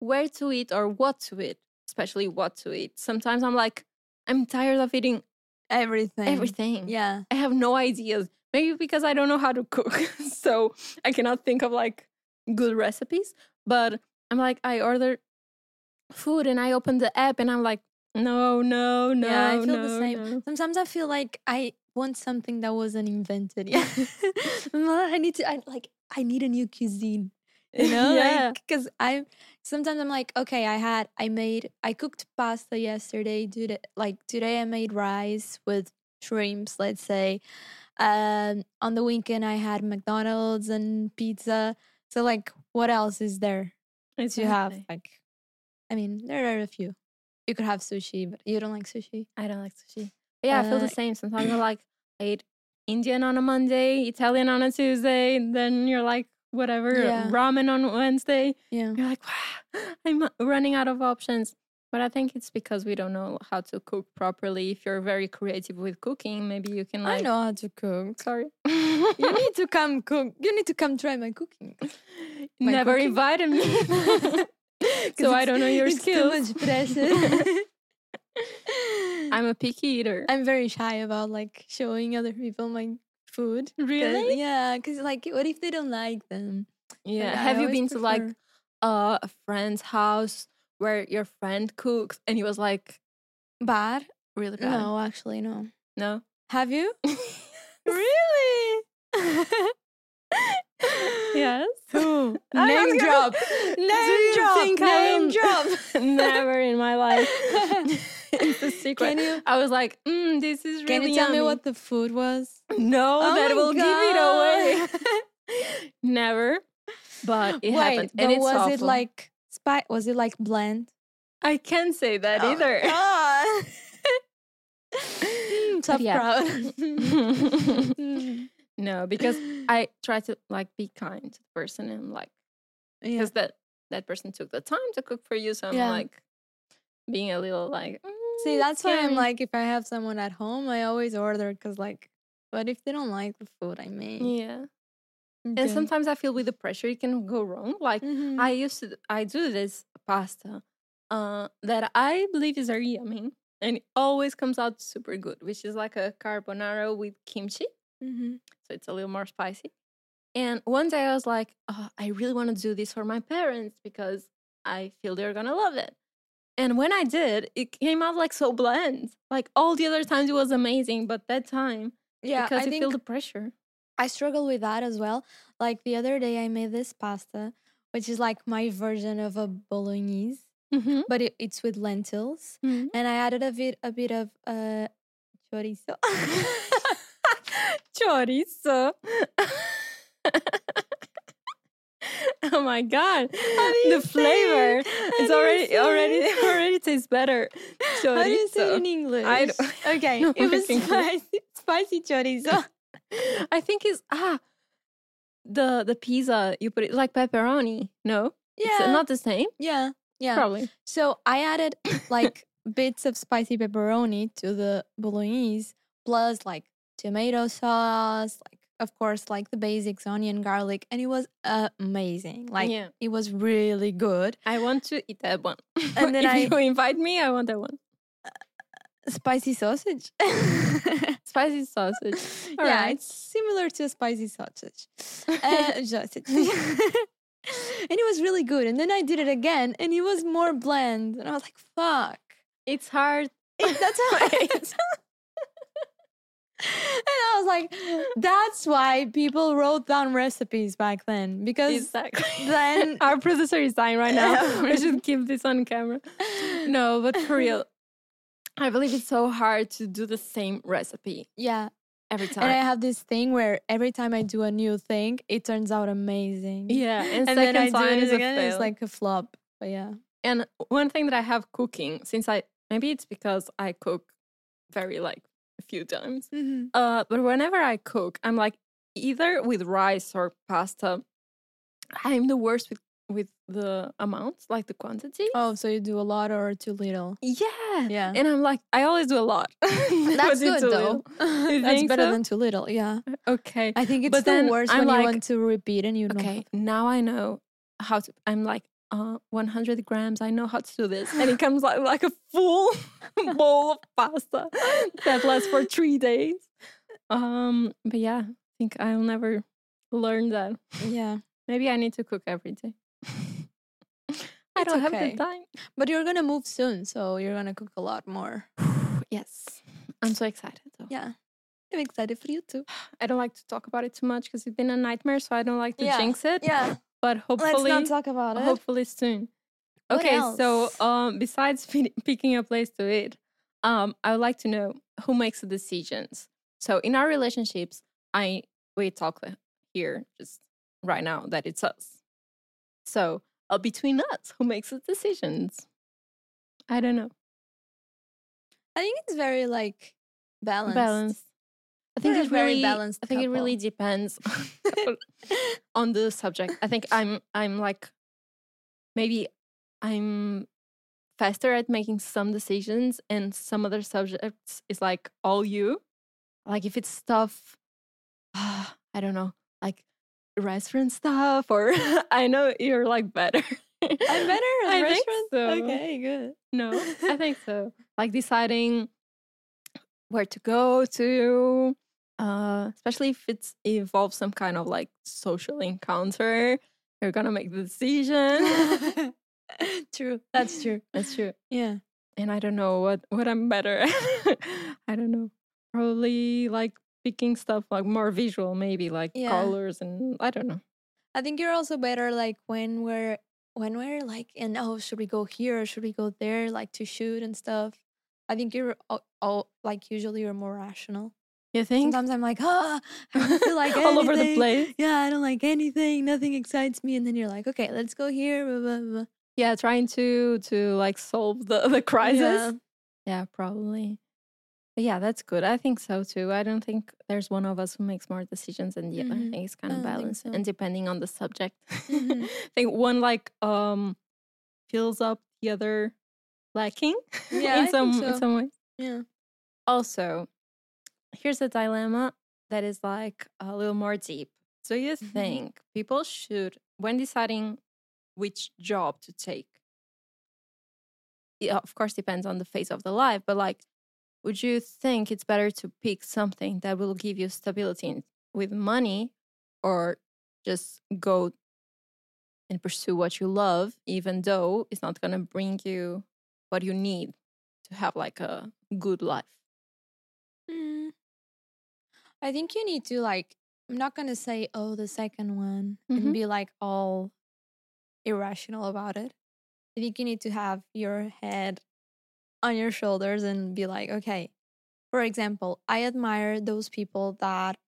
Speaker 2: where to eat or what to eat, especially what to eat. Sometimes I'm like, I'm tired of eating
Speaker 1: everything.
Speaker 2: everything.
Speaker 1: Yeah.
Speaker 2: I have no ideas. Maybe because I don't know how to cook. [laughs] so I cannot think of like good recipes. But I'm like, I order food and I open the app and I'm like, no, no, no.
Speaker 1: yeah, I feel the same.
Speaker 2: no.
Speaker 1: Sometimes I feel like I want something that wasn't invented yet. [laughs] [laughs] I need to I like I need a new cuisine. [laughs] You know?
Speaker 2: Yeah.
Speaker 1: Because I sometimes I'm like, okay, I had I made I cooked pasta yesterday. Today like today I made rice with shrimps, let's say. Um on the weekend I had McDonald's and pizza. So like what else is there?
Speaker 2: It's
Speaker 1: to have like I mean, there are a few. You could have sushi, but you don't like sushi.
Speaker 2: I don't like sushi. But yeah, I feel
Speaker 1: Uh,
Speaker 2: the same. Sometimes I'm [clears throat] like, I ate Indian on a Monday, Italian on a Tuesday, and then you're like, whatever,
Speaker 1: Yeah.
Speaker 2: ramen on Wednesday.
Speaker 1: Yeah.
Speaker 2: You're like, wow, I'm running out of options. But I think it's because we don't know how to cook properly. If you're very creative with cooking, maybe you can like
Speaker 1: I know how to cook.
Speaker 2: Sorry. [laughs]
Speaker 1: You need to come cook. You need to come try my cooking. [laughs] my
Speaker 2: Never
Speaker 1: cooking?
Speaker 2: invited me. [laughs] so I don't know your
Speaker 1: it's
Speaker 2: skills.
Speaker 1: Too much pressure.
Speaker 2: I'm a picky eater.
Speaker 1: I'm very shy about like showing other people my food. 'Cause-
Speaker 2: Really?
Speaker 1: Yeah, because like, what if they don't like them?
Speaker 2: yeah.
Speaker 1: I
Speaker 2: Have you
Speaker 1: always
Speaker 2: been to like uh, a friend's house where your friend cooks and he was like
Speaker 1: bad?
Speaker 2: really bad?
Speaker 1: No, actually, no.
Speaker 2: No.
Speaker 1: Have you? [laughs] really?
Speaker 2: yes.
Speaker 1: Who? [laughs] Name drop. [laughs] Name drop. Name drop.
Speaker 2: Never in my life. [laughs] it's a secret.
Speaker 1: Can you?
Speaker 2: I was like, mm, this is really
Speaker 1: Can you tell me what the food was? [clears throat]
Speaker 2: No,
Speaker 1: Oh
Speaker 2: that will give it away. [laughs] [laughs] Never. But it
Speaker 1: Wait,
Speaker 2: happened. and it's
Speaker 1: was it like spy? Was it like blend?
Speaker 2: I can't say that
Speaker 1: Oh,
Speaker 2: either.
Speaker 1: God. Mm, tough
Speaker 2: yeah.
Speaker 1: crowd. Mm.
Speaker 2: no, because I try to like be kind to the person and like
Speaker 1: yeah.
Speaker 2: because that that person took the time to cook for you. So I'm
Speaker 1: Yeah.
Speaker 2: like being a little like
Speaker 1: See,
Speaker 2: "Mm,
Speaker 1: that's why I'm like, if I have someone at home, I always order because, like, but if they don't like the food I make?
Speaker 2: yeah.
Speaker 1: Okay.
Speaker 2: And sometimes I feel with the pressure it can go wrong. Like
Speaker 1: Mhm.
Speaker 2: I used to I do this pasta uh that I believe is very yummy and it always comes out super good, which is like a carbonara with kimchi.
Speaker 1: Mhm.
Speaker 2: So it's a little more spicy. And one day I was like, oh, I really want to do this for my parents because I feel they're gonna love it. And when I did, it came out like so bland. Like all the other times it was amazing, but that time
Speaker 1: yeah,
Speaker 2: because
Speaker 1: I
Speaker 2: you feel the pressure.
Speaker 1: I struggle with that as well. Like the other day, I made this pasta, which is like my version of a bolognese,
Speaker 2: Mm-hmm.
Speaker 1: but it, it's with lentils, and I added a bit a bit of uh chorizo. [laughs]
Speaker 2: Chorizo. [laughs] [laughs] oh my god. The flavor
Speaker 1: it?
Speaker 2: it's already already
Speaker 1: it? [laughs]
Speaker 2: already tastes better. Chorizo. [laughs]
Speaker 1: How do you say it in English?
Speaker 2: I don't-
Speaker 1: okay,
Speaker 2: No,
Speaker 1: it was spicy, spicy chorizo.
Speaker 2: I think it's ah the the pizza you put it like pepperoni. No,
Speaker 1: yeah,
Speaker 2: it's not the same.
Speaker 1: yeah, yeah.
Speaker 2: Probably.
Speaker 1: So I added like bits of spicy pepperoni to the bolognese, plus like tomato sauce, like of course like the basics, onion, garlic, and it was amazing. Like
Speaker 2: yeah,
Speaker 1: it was really good.
Speaker 2: I want to eat that one.
Speaker 1: And [laughs] then
Speaker 2: if
Speaker 1: I-
Speaker 2: you invite me, I want that one.
Speaker 1: Spicy sausage. [laughs]
Speaker 2: Spicy sausage. All [laughs]
Speaker 1: yeah,
Speaker 2: right.
Speaker 1: it's similar to a spicy sausage. Uh, sausage. and it was really good. And then I did it again, and it was more bland. And I was like, "Fuck."
Speaker 2: it's hard.
Speaker 1: It- that's how
Speaker 2: Wait.
Speaker 1: And I was like, that's why people wrote down recipes back then because
Speaker 2: Exactly. [laughs]
Speaker 1: then
Speaker 2: Our producer is dying right now. we should keep this on camera. No, but for real, I believe it's so hard to do the same recipe
Speaker 1: yeah.
Speaker 2: every time.
Speaker 1: And I have this thing where every time I do a new thing, it turns out amazing.
Speaker 2: yeah, and,
Speaker 1: And
Speaker 2: second
Speaker 1: then I do
Speaker 2: time
Speaker 1: it
Speaker 2: is a
Speaker 1: again, it's like a flop. But yeah.
Speaker 2: and one thing that I have cooking, since I maybe it's because I cook very like a few times. Uh, but whenever I cook, I'm like either with rice or pasta. I'm the worst with with the amounts, like the quantity.
Speaker 1: Oh, so you do a lot or too little?
Speaker 2: Yeah.
Speaker 1: Yeah.
Speaker 2: And I'm like, I always do a lot. [laughs]
Speaker 1: That's good though. [laughs] [laughs] That's better
Speaker 2: so?
Speaker 1: than too little. Yeah.
Speaker 2: Okay.
Speaker 1: I think it's
Speaker 2: But
Speaker 1: the worst
Speaker 2: I'm
Speaker 1: when
Speaker 2: like-
Speaker 1: you want to repeat and you don't.
Speaker 2: Okay. Now I know how to. I'm like, uh, 100 grams. I know how to do this, and it [laughs] comes like like a full [laughs] bowl of pasta that lasts for three days. Um. But yeah, I think I'll never learn that.
Speaker 1: Yeah. [laughs]
Speaker 2: Maybe I need to cook every day. I don't have the time.
Speaker 1: But you're gonna move soon, so you're gonna cook a lot more. [sighs]
Speaker 2: yes. I'm so excited though.
Speaker 1: Yeah. I'm excited for you too. [sighs]
Speaker 2: I don't like to talk about it too much because it's been a nightmare, so I don't like to
Speaker 1: Yeah,
Speaker 2: jinx it.
Speaker 1: Yeah.
Speaker 2: But hopefully,
Speaker 1: Let's not talk about it.
Speaker 2: hopefully soon.
Speaker 1: What
Speaker 2: okay, so um, besides [laughs] picking a place to eat, um, I would like to know who makes the decisions. So in our relationships, I we talk here just right now that it's us. So uh, between us, who makes the decisions? I don't know.
Speaker 1: I think it's very like balanced.
Speaker 2: Balance. I think it's
Speaker 1: very
Speaker 2: really
Speaker 1: balanced
Speaker 2: I think it really depends [laughs] [laughs] on the subject. I think I'm I'm like maybe I'm faster at making some decisions and some other subjects is like all you. Like if it's stuff, [sighs] I don't know, like restaurant stuff, or [laughs] I know you're like better.
Speaker 1: I'm better at
Speaker 2: I think
Speaker 1: restaurants.
Speaker 2: so.
Speaker 1: Okay, good.
Speaker 2: No, I think so. Like deciding where to go to, uh, especially if it involves some kind of like social encounter. You're gonna make the decision. [laughs]
Speaker 1: true. That's true.
Speaker 2: That's true.
Speaker 1: Yeah.
Speaker 2: And I don't know what what I'm better at. [laughs] I don't know. Probably like picking stuff like more visual, maybe like
Speaker 1: Yeah.
Speaker 2: colors and I don't know.
Speaker 1: I think you're also better like when we're when we're like and oh should we go here or should we go there like to shoot and stuff. I think you're all, all like usually you're more rational.
Speaker 2: You think
Speaker 1: Sometimes I'm like ah I don't feel like [laughs]
Speaker 2: all over the place?
Speaker 1: Yeah, I don't like anything. Nothing excites me. And then you're like, okay, let's go here. Blah, blah, blah.
Speaker 2: Yeah, trying to to like solve the the crisis.
Speaker 1: Yeah.
Speaker 2: Yeah, probably. But yeah, that's good. I think so too. I don't think there's one of us who makes more decisions than the other. I think it's kind of balanced
Speaker 1: so.
Speaker 2: and depending on the subject.
Speaker 1: Mhm. [laughs]
Speaker 2: I think one like um fills up the other lacking
Speaker 1: Yeah, [laughs]
Speaker 2: in
Speaker 1: think
Speaker 2: some in some ways.
Speaker 1: Yeah.
Speaker 2: Also, here's a dilemma that is like a little more deep. Do you
Speaker 1: Mhm.
Speaker 2: think people should, when deciding which job to take, yeah, of course, depends on the phase of the life, but like, would you think it's better to pick something that will give you stability with money or just go and pursue what you love, even though it's not going to bring you what you need to have like a good life?
Speaker 1: Mm. I think you need to like. I'm not gonna say oh the second one
Speaker 2: Mhm.
Speaker 1: and be like all irrational about it. I think you need to have your head on your shoulders and be like, okay. For example, I admire those people that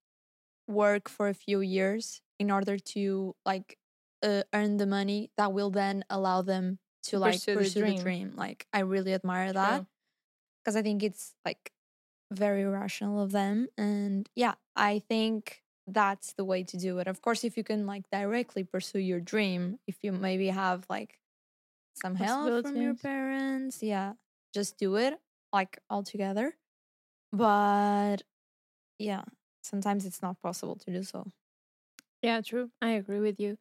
Speaker 1: work for a few years in order to like uh, earn the money that will then allow them to like
Speaker 2: Pursue
Speaker 1: pursue,
Speaker 2: the
Speaker 1: the,
Speaker 2: dream.
Speaker 1: dream. Like I really admire that because I think it's like very rational of them. And yeah, I think that's the way to do it. Of course, if you can like directly pursue your dream, if you maybe have like some help from your parents, yeah, just do it like all together. But yeah, sometimes it's not possible to do so.
Speaker 2: Yeah, true. I agree with you.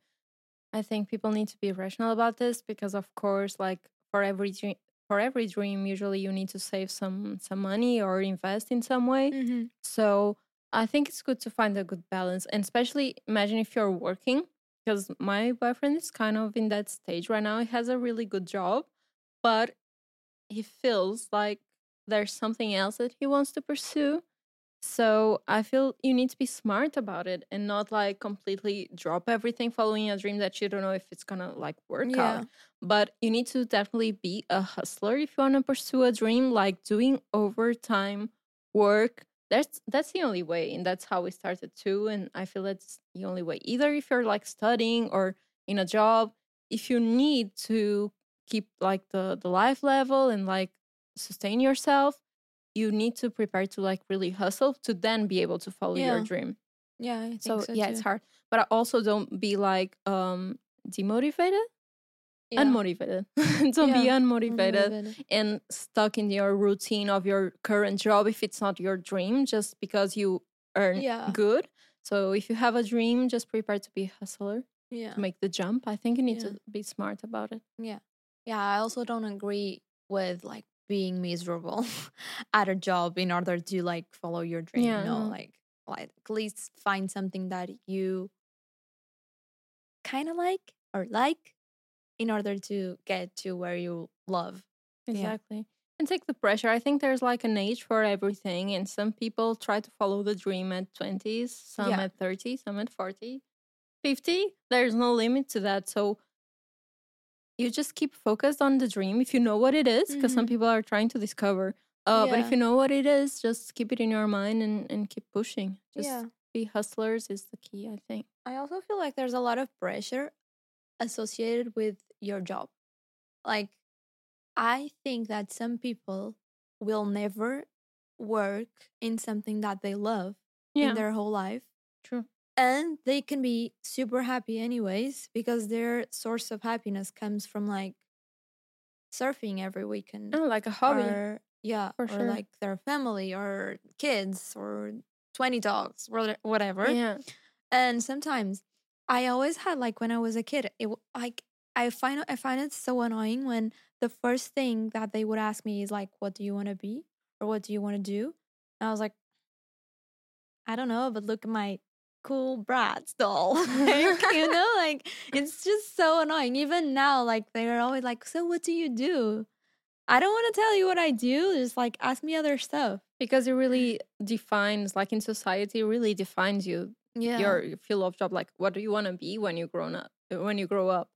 Speaker 2: I think people need to be rational about this because, of course, like for every dream, for every dream, usually you need to save some some money or invest in some way.
Speaker 1: Mm-hmm.
Speaker 2: So I think it's good to find a good balance, and especially imagine if you're working. Because my boyfriend is kind of in that stage right now. He has a really good job, but he feels like there's something else that he wants to pursue. So I feel you need to be smart about it and not like completely drop everything following a dream that you don't know if it's gonna like work
Speaker 1: Yeah.
Speaker 2: out. But you need to definitely be a hustler if you want to pursue a dream, like doing overtime work. That's that's the only way, and that's how we started too. And I feel that's the only way. Either if you're like studying or in a job, if you need to keep like the the life level and like sustain yourself, you need to prepare to like really hustle to then be able to follow your dream.
Speaker 1: Yeah,
Speaker 2: So,
Speaker 1: so,
Speaker 2: yeah, it's hard. But I also don't be like um demotivated,
Speaker 1: Yeah.
Speaker 2: unmotivated. [laughs] don't be unmotivated
Speaker 1: unmotivated.
Speaker 2: and stuck in your routine of your current job if it's not your dream just because you earn
Speaker 1: Yeah.
Speaker 2: good. So if you have a dream, just prepare to be a hustler
Speaker 1: Yeah.
Speaker 2: to make the jump. I think you need
Speaker 1: Yeah.
Speaker 2: to be smart about it.
Speaker 1: Yeah. Yeah, I also don't agree with like being miserable [laughs] at a job in order to like follow your dream.
Speaker 2: Yeah,
Speaker 1: no,
Speaker 2: no.
Speaker 1: like like at least find something that you kind of like or like in order to get to where you love. Yeah.
Speaker 2: Exactly. And take the pressure. I think there's like an age for everything. And some people try to follow the dream at 20s, some
Speaker 1: Yeah.
Speaker 2: at 30, some at 40, 50. There's no limit to that. So you just keep focused on the dream if you know what it is, because some
Speaker 1: Mhm.
Speaker 2: people are trying to discover. Uh, But if you know what it is, just keep it in your mind and, and keep pushing. Just
Speaker 1: yeah.
Speaker 2: be hustlers is the key, I think.
Speaker 1: I also feel like there's a lot of pressure associated with your job. Like, I think that some people will never work in something that they love
Speaker 2: Yeah,
Speaker 1: in their whole life.
Speaker 2: true.
Speaker 1: And they can be super happy, anyways, because their source of happiness comes from like surfing every weekend.
Speaker 2: Oh, like a hobby.
Speaker 1: Or, yeah,
Speaker 2: For
Speaker 1: or
Speaker 2: sure.
Speaker 1: like their family or kids or 20 dogs or whatever.
Speaker 2: Yeah.
Speaker 1: And sometimes I always had like when I was a kid, it like I find I find it so annoying when the first thing that they would ask me is like, "What do you want to be?" or "What do you want to do?" And I was like, "I don't know, but look at my cool Bratz doll." [laughs] [laughs] like, you know, like it's just so annoying. Even now, like they're always like, "So what do you do?" I don't want to tell you what I do. Just like ask me other stuff.
Speaker 2: Because it mm. really defines, like in society, it really defines you.
Speaker 1: Yeah.
Speaker 2: Your your field of job. Like, what do you want to be when you grown up? Uh, when you grow up,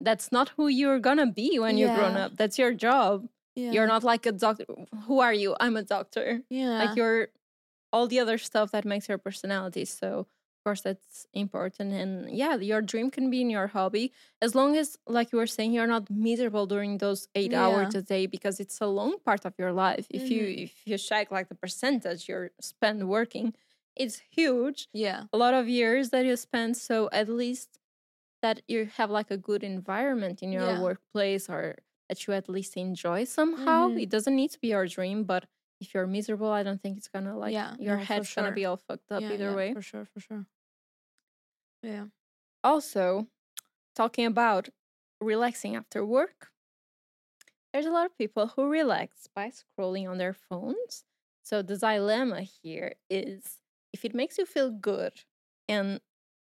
Speaker 2: that's not who you're gonna be when you're grown up. That's your job.
Speaker 1: yeah.
Speaker 2: You're not like a doctor. Who are you? I'm a doctor.
Speaker 1: Yeah.
Speaker 2: Like you're all the other stuff that makes your personality. So course that's important. And yeah, your dream can be in your hobby as long as, like you were saying, you're not miserable during those eight hours a day because it's a long part of your life. If you
Speaker 1: Mhm.
Speaker 2: if you check like the percentage you're spent working, it's huge.
Speaker 1: yeah.
Speaker 2: A lot of years that you spend. So at least that you have like a good environment in your
Speaker 1: Yeah.
Speaker 2: workplace or that you at least enjoy somehow.
Speaker 1: Mhm.
Speaker 2: It doesn't need to be your dream, but if you're miserable, I don't think it's gonna like
Speaker 1: Yeah,
Speaker 2: your
Speaker 1: no,
Speaker 2: head's gonna be all fucked up
Speaker 1: yeah,
Speaker 2: either
Speaker 1: yeah,
Speaker 2: way.
Speaker 1: For sure, for sure. Yeah.
Speaker 2: Also, talking about relaxing after work, there's a lot of people who relax by scrolling on their phones. So the dilemma here is if it makes you feel good and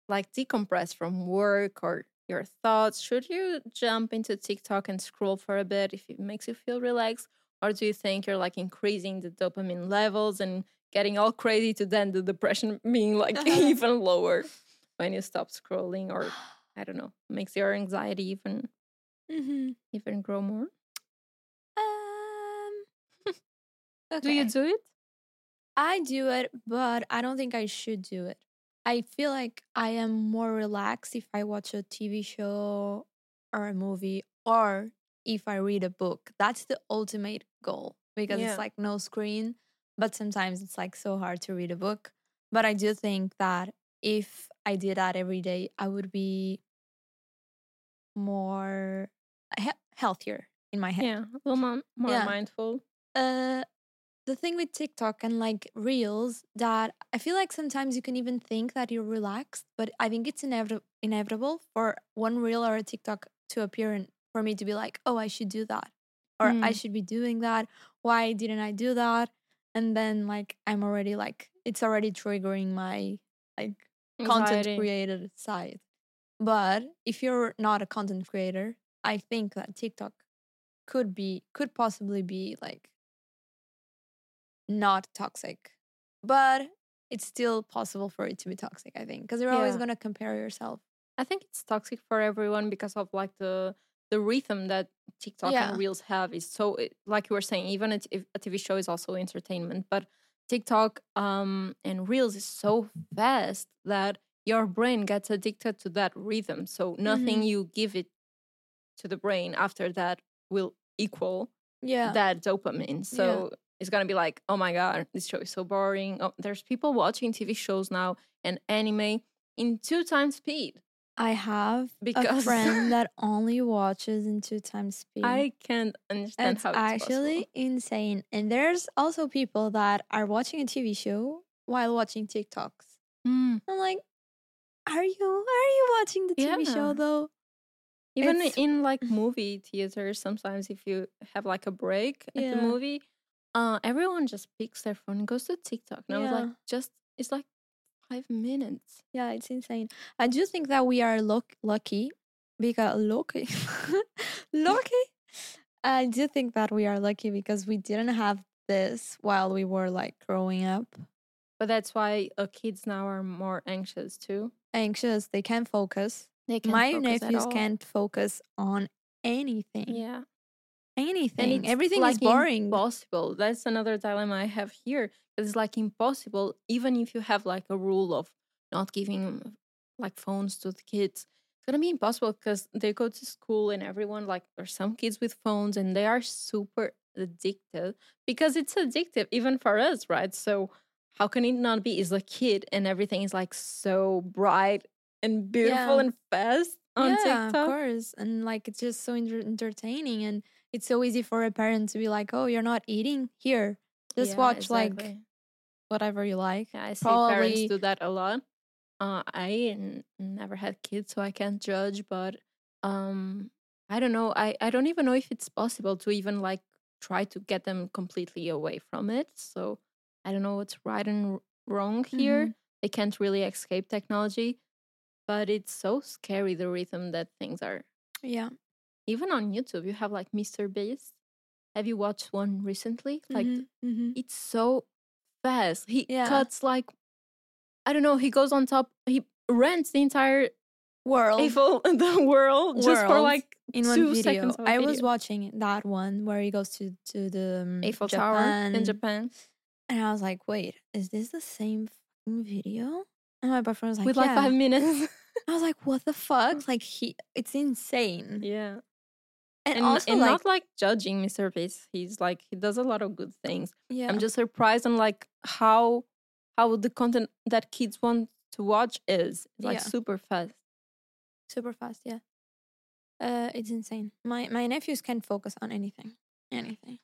Speaker 2: like decompress from work or your thoughts, should you jump into TikTok and scroll for a bit if it makes you feel relaxed? Or do you think you're like increasing the dopamine levels and getting all crazy to then the depression [laughs] being like [laughs] even lower when you stop scrolling or I don't know, makes your anxiety even
Speaker 1: Mm-hmm.
Speaker 2: even grow more?
Speaker 1: Um. okay. [laughs]
Speaker 2: Do you do it?
Speaker 1: I do it, but I don't think I should do it. I feel like I am more relaxed if I watch a TV show or a movie or if I read a book. That's the ultimate goal because
Speaker 2: Yeah.
Speaker 1: it's like no screen, but sometimes it's like so hard to read a book. But I do think that if I did that every day, I would be more he- healthier in my head.
Speaker 2: Yeah, a little more, more
Speaker 1: Yeah.
Speaker 2: mindful.
Speaker 1: uh the thing with TikTok and like reels that I feel like sometimes you can even think that you're relaxed, but I think it's inevit- inevitable for one reel or a TikTok to appear and for me to be like, oh, I should do that. Or I
Speaker 2: Mm.
Speaker 1: should be doing that. Why didn't I do that? And then like I'm already like it's already triggering my like content
Speaker 2: Anxiety.
Speaker 1: created side. But if you're not a content creator, I think that TikTok could be could possibly be like not toxic. But it's still possible for it to be toxic, I think, because you're always going to compare yourself.
Speaker 2: I think it's toxic for everyone because of like the the rhythm that TikTok
Speaker 1: Yeah.
Speaker 2: and Reels have is so like you were saying even a, t- a TV show is also entertainment but TikTok um and Reels is so fast that your brain gets addicted to that rhythm so nothing
Speaker 1: Mhm.
Speaker 2: you give it to the brain after that will equal
Speaker 1: Yeah.
Speaker 2: that dopamine. So it's gonna be like, oh my god, this show is so boring. Oh, there's people watching TV shows now and anime in two times speed.
Speaker 1: I have a friend that [laughs] only watches in two times speed.
Speaker 2: I can't understand
Speaker 1: it's
Speaker 2: how it's
Speaker 1: actually insane. And there's also people that are watching a TV show while watching TikToks.
Speaker 2: Mm.
Speaker 1: I'm like, are you are you watching the TV show though?
Speaker 2: Even
Speaker 1: It's-
Speaker 2: in like [laughs] movie theaters, sometimes if you have like a break at the movie, uh, everyone just picks their phone and goes to TikTok. And I was like, just it's like five minutes.
Speaker 1: Yeah, it's insane. I do think that we are luck- lucky because lucky, [laughs] lucky. I do think that we are lucky because we didn't have this while we were like growing up.
Speaker 2: But that's why uh, kids now are more anxious too.
Speaker 1: Anxious, they can't focus.
Speaker 2: They can't
Speaker 1: My
Speaker 2: focus at
Speaker 1: nephews can't focus on anything.
Speaker 2: Yeah.
Speaker 1: Anything. Everything is boring.
Speaker 2: Impossible. That's another dilemma I have here. It's like impossible, even if you have like a rule of not giving like phones to the kids. It's gonna be impossible because they go to school and everyone like there's some kids with phones and they are super addicted because it's addictive even for us, right? So how can it not be? Is a kid and everything is like so bright and beautiful
Speaker 1: Yeah.
Speaker 2: and fast on
Speaker 1: yeah,
Speaker 2: TikTok.
Speaker 1: of course. And like it's just so enter- entertaining and it's so easy for a parent to be like, "Oh, you're not eating here. Just
Speaker 2: Yeah,
Speaker 1: watch like whatever you like."
Speaker 2: Yeah, I see parents do that a lot. Uh, I n- never had kids, so I can't judge. But um, I don't know. I I don't even know if it's possible to even like try to get them completely away from it. So I don't know what's right and r- wrong here.
Speaker 1: Mhm.
Speaker 2: They can't really escape technology, but it's so scary the rhythm that things are.
Speaker 1: Yeah.
Speaker 2: Even on YouTube, you have like Mr. Beast. Have you watched one recently? Like
Speaker 1: Mhm, mhm.
Speaker 2: it's so fast. He
Speaker 1: Yeah.
Speaker 2: cuts like I don't know. He goes on top. He rents the entire
Speaker 1: world
Speaker 2: Eiffel [laughs] the world just for like
Speaker 1: in one
Speaker 2: two
Speaker 1: video.
Speaker 2: seconds.
Speaker 1: I was watching that one where he goes to to the um,
Speaker 2: Eiffel Tower in
Speaker 1: Japan,
Speaker 2: Japan
Speaker 1: and I was like, "Wait, is this the same fucking video?" And my boyfriend was like,
Speaker 2: with like five minutes.
Speaker 1: I was like, "What the fuck?" [laughs] Like he, it's insane.
Speaker 2: yeah,
Speaker 1: And,
Speaker 2: and,
Speaker 1: also
Speaker 2: and
Speaker 1: like,
Speaker 2: not like judging Mr. Beast. He's like he does a lot of good things.
Speaker 1: yeah,
Speaker 2: I'm just surprised on like how how the content that kids want to watch is It's, like
Speaker 1: Yeah.
Speaker 2: super fast.
Speaker 1: super fast. Yeah, uh, it's insane. My my nephews can focus on anything, anything.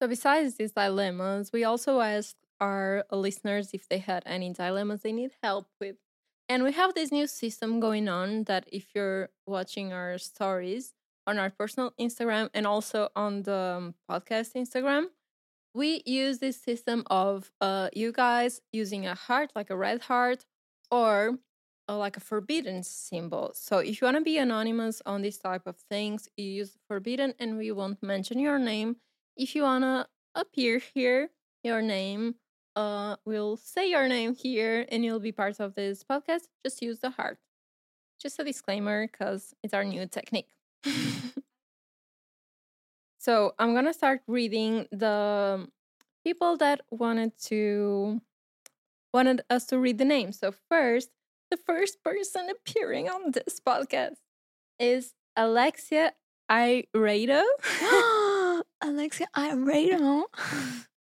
Speaker 2: So besides these dilemmas, we also asked our listeners if they had any dilemmas they need help with. And we have this new system going on that if you're watching our stories on our personal Instagram and also on the um, podcast Instagram, we use this system of uh, you guys using a heart, like a red heart, or uh, like a forbidden symbol. So if you want to be anonymous on this type of things, you use forbidden and we won't mention your name if you wanna appear here, your name, uh, we'll say your name here, and you'll be part of this podcast. Just use the heart. Just a disclaimer, because it's our new technique. [laughs] so I'm gonna start reading the people that wanted to wanted us to read the name. So first, the first person appearing on this podcast is Alexia Iredo. [laughs] [gasps]
Speaker 1: Alexia, right.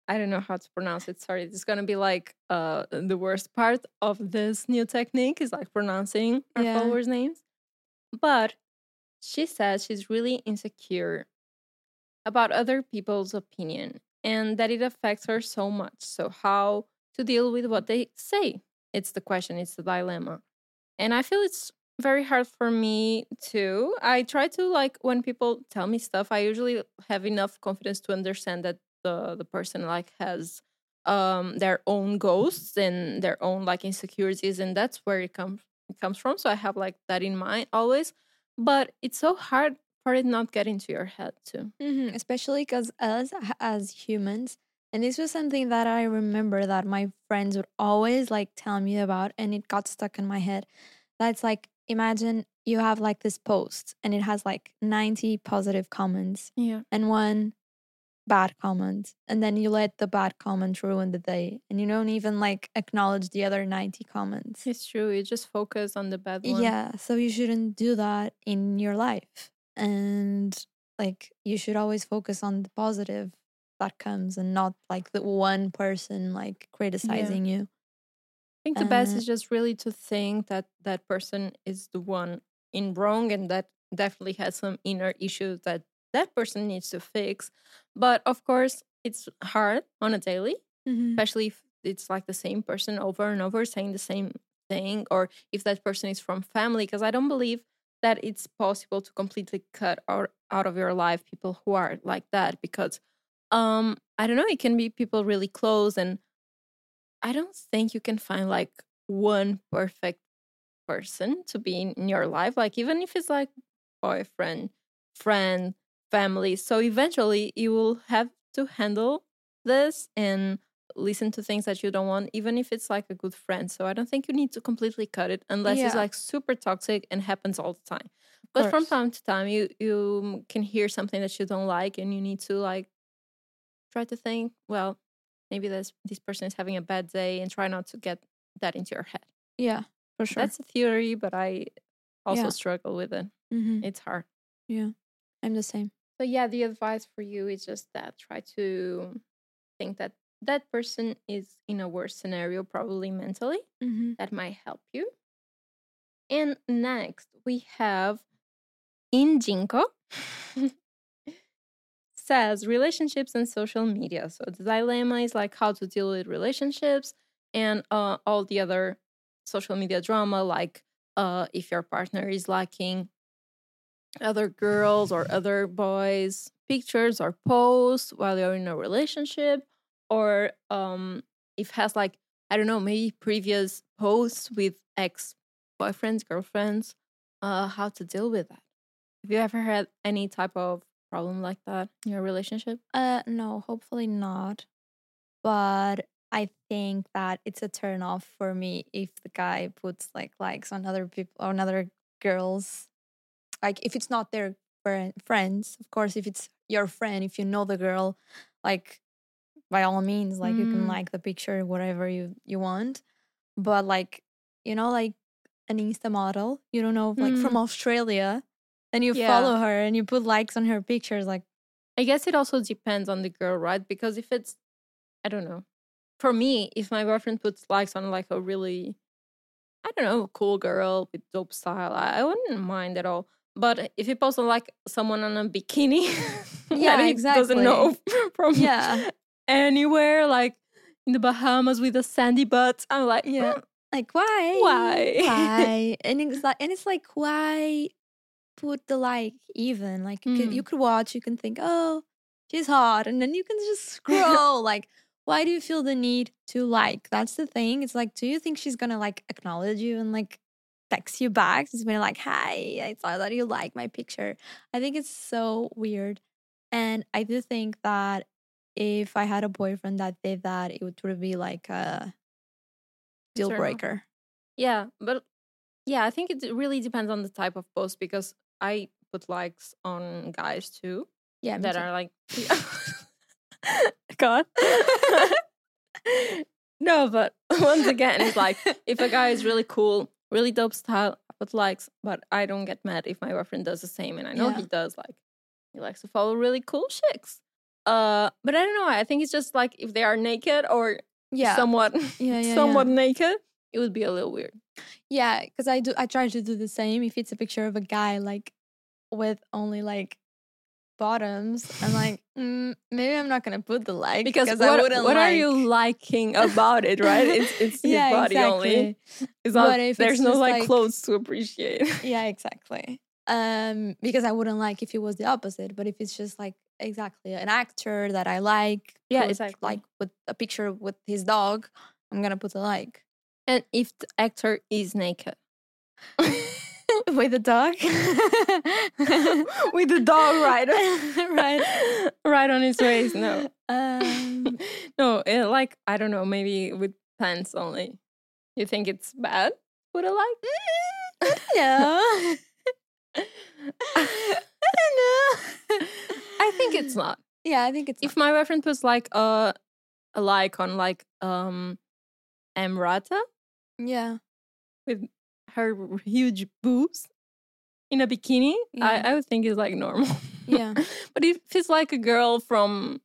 Speaker 2: I don't know how to pronounce it. Sorry, it's gonna be like uh the worst part of this new technique is like pronouncing our
Speaker 1: Yeah.
Speaker 2: followers' names. But she says she's really insecure about other people's opinion and that it affects her so much. So how to deal with what they say? It's the question, it's the dilemma. And I feel it's very hard for me too. I try to like when people tell me stuff, I usually have enough confidence to understand that the the person like has um their own ghosts and their own like insecurities and that's where it comes it comes from. So I have like that in mind always. But it's so hard for it not get into your head too.
Speaker 1: Mhm, Especially because us as humans, and this was something that I remember that my friends would always like tell me about, and it got stuck in my head. That's like, imagine you have like this post and it has like 90 positive comments
Speaker 2: Yeah.
Speaker 1: and one bad comment, and then you let the bad comment ruin the day, and you don't even like acknowledge the other 90 comments.
Speaker 2: It's true. You just focus on the bad one.
Speaker 1: Yeah, so you shouldn't do that in your life. And like you should always focus on the positive that comes and not like the one person like criticizing you.
Speaker 2: I think the best
Speaker 1: Uh,
Speaker 2: is just really to think that that person is the one in wrong and that definitely has some inner issues that that person needs to fix. But of course, it's hard on a daily,
Speaker 1: Mhm.
Speaker 2: especially if it's like the same person over and over saying the same thing, or if that person is from family. Because I don't believe that it's possible to completely cut out, out of your life people who are like that. Because um, I don't know, it can be people really close and I don't think you can find like one perfect person to be in your life. Like even if it's like boyfriend, friend, family. So eventually you will have to handle this and listen to things that you don't want, even if it's like a good friend. So I don't think you need to completely cut it unless it's like super toxic and happens all the time. But from time to time you you can hear something that you don't like and you need to like try to think, well, maybe this this person is having a bad day and try not to get that into your head.
Speaker 1: Yeah, for sure.
Speaker 2: That's a theory, but I also
Speaker 1: Yeah.
Speaker 2: struggle with it.
Speaker 1: Mhm.
Speaker 2: It's hard.
Speaker 1: Yeah, I'm the same.
Speaker 2: So yeah, the advice for you is just that try to think that that person is in a worse scenario probably mentally.
Speaker 1: Mhm.
Speaker 2: That might help you. And next we have Injinko. [laughs] says relationships and social media. So the dilemma is like how to deal with relationships and uh, all the other social media drama, like uh, if your partner is liking other girls or other boys' pictures or posts while you're in a relationship, or um, if has like I don't know maybe previous posts with ex boyfriends, girlfriends, uh, how to deal with that. Have you ever had any type of problem like that in your relationship?
Speaker 1: Uh, no, hopefully not. But I think that it's a turn off for me if the guy puts like likes on other people on other girls. Like if it's not their friends, of course. If it's your friend, if you know the girl, like by all means, like you can
Speaker 2: Mm.
Speaker 1: like the picture, whatever you you want. But like you know, like an Insta model, you don't know, like from
Speaker 2: Mm.
Speaker 1: Australia, and you
Speaker 2: Yeah.
Speaker 1: follow her and you put likes on her pictures, like
Speaker 2: I guess it also depends on the girl, right? Because if it's, I don't know, for me, if my boyfriend puts likes on like a really, I don't know, cool girl with dope style, I, I wouldn't mind at all. But if you post on like someone on a bikini, [laughs]
Speaker 1: Yeah,
Speaker 2: that he doesn't know [laughs] from
Speaker 1: Yeah.
Speaker 2: anywhere, like in the Bahamas with a sandy butt, I'm like,
Speaker 1: Yeah.
Speaker 2: "Mm,
Speaker 1: Like why?
Speaker 2: Why?
Speaker 1: Why? [laughs] and it's like, and it's like why put the like even? Like you, could,
Speaker 2: Mm.
Speaker 1: you could watch, you can think, oh, she's hot, and then you can just scroll. like, why do you feel the need to like? That's the thing. It's like, do you think she's gonna like acknowledge you and like text you back? She's gonna like, hi, I saw that you like my picture. I think it's so weird, and I do think that if I had a boyfriend that did that, it would sort of be like a deal breaker.
Speaker 2: Yeah, but yeah, I think it really depends on the type of post because I put likes on guys too
Speaker 1: Yeah,
Speaker 2: that
Speaker 1: too.
Speaker 2: are like, [laughs] [laughs] God. [laughs] no, but once again, it's like if a guy is really cool, really dope style, I put likes, but I don't get mad if my boyfriend does the same, and I know
Speaker 1: Yeah.
Speaker 2: he does. Like, he likes to follow really cool chicks. Uh, but I don't know. I think it's just like if they are naked or
Speaker 1: yeah,
Speaker 2: somewhat,
Speaker 1: yeah, [laughs] yeah,
Speaker 2: somewhat naked, it would be a little weird.
Speaker 1: yeah. Because I do, I try to do the same. If it's a picture of a guy like with only like bottoms, I'm like, [laughs] mm, maybe I'm not gonna put the like
Speaker 2: because,
Speaker 1: I
Speaker 2: what,
Speaker 1: wouldn't
Speaker 2: what are you liking about it right it's it's [laughs]
Speaker 1: yeah,
Speaker 2: body only
Speaker 1: exactly.
Speaker 2: it's not there's
Speaker 1: it's
Speaker 2: no like,
Speaker 1: like-
Speaker 2: clothes to appreciate [laughs]
Speaker 1: Yeah, exactly. Um, because I wouldn't like if it was the opposite. But if it's just like exactly an actor that I like,
Speaker 2: Yeah,
Speaker 1: put,
Speaker 2: exactly.
Speaker 1: Like with a picture with his dog, I'm gonna put a like
Speaker 2: and if the actor is naked
Speaker 1: with the dog. [laughs]
Speaker 2: with the dog right [laughs]
Speaker 1: right.
Speaker 2: right on his waist no
Speaker 1: Um, [laughs]
Speaker 2: no eh, like i don't know maybe with pants only you think it's bad Would a like
Speaker 1: no. no.
Speaker 2: i think it's not
Speaker 1: Yeah, I think it's.
Speaker 2: if my boyfriend puts like a a like on like um Emrata
Speaker 1: not. yeah.
Speaker 2: with her huge boobs in a bikini,
Speaker 1: Yeah.
Speaker 2: I, I would think it's like normal.
Speaker 1: Yeah. [laughs]
Speaker 2: but if it's like a girl from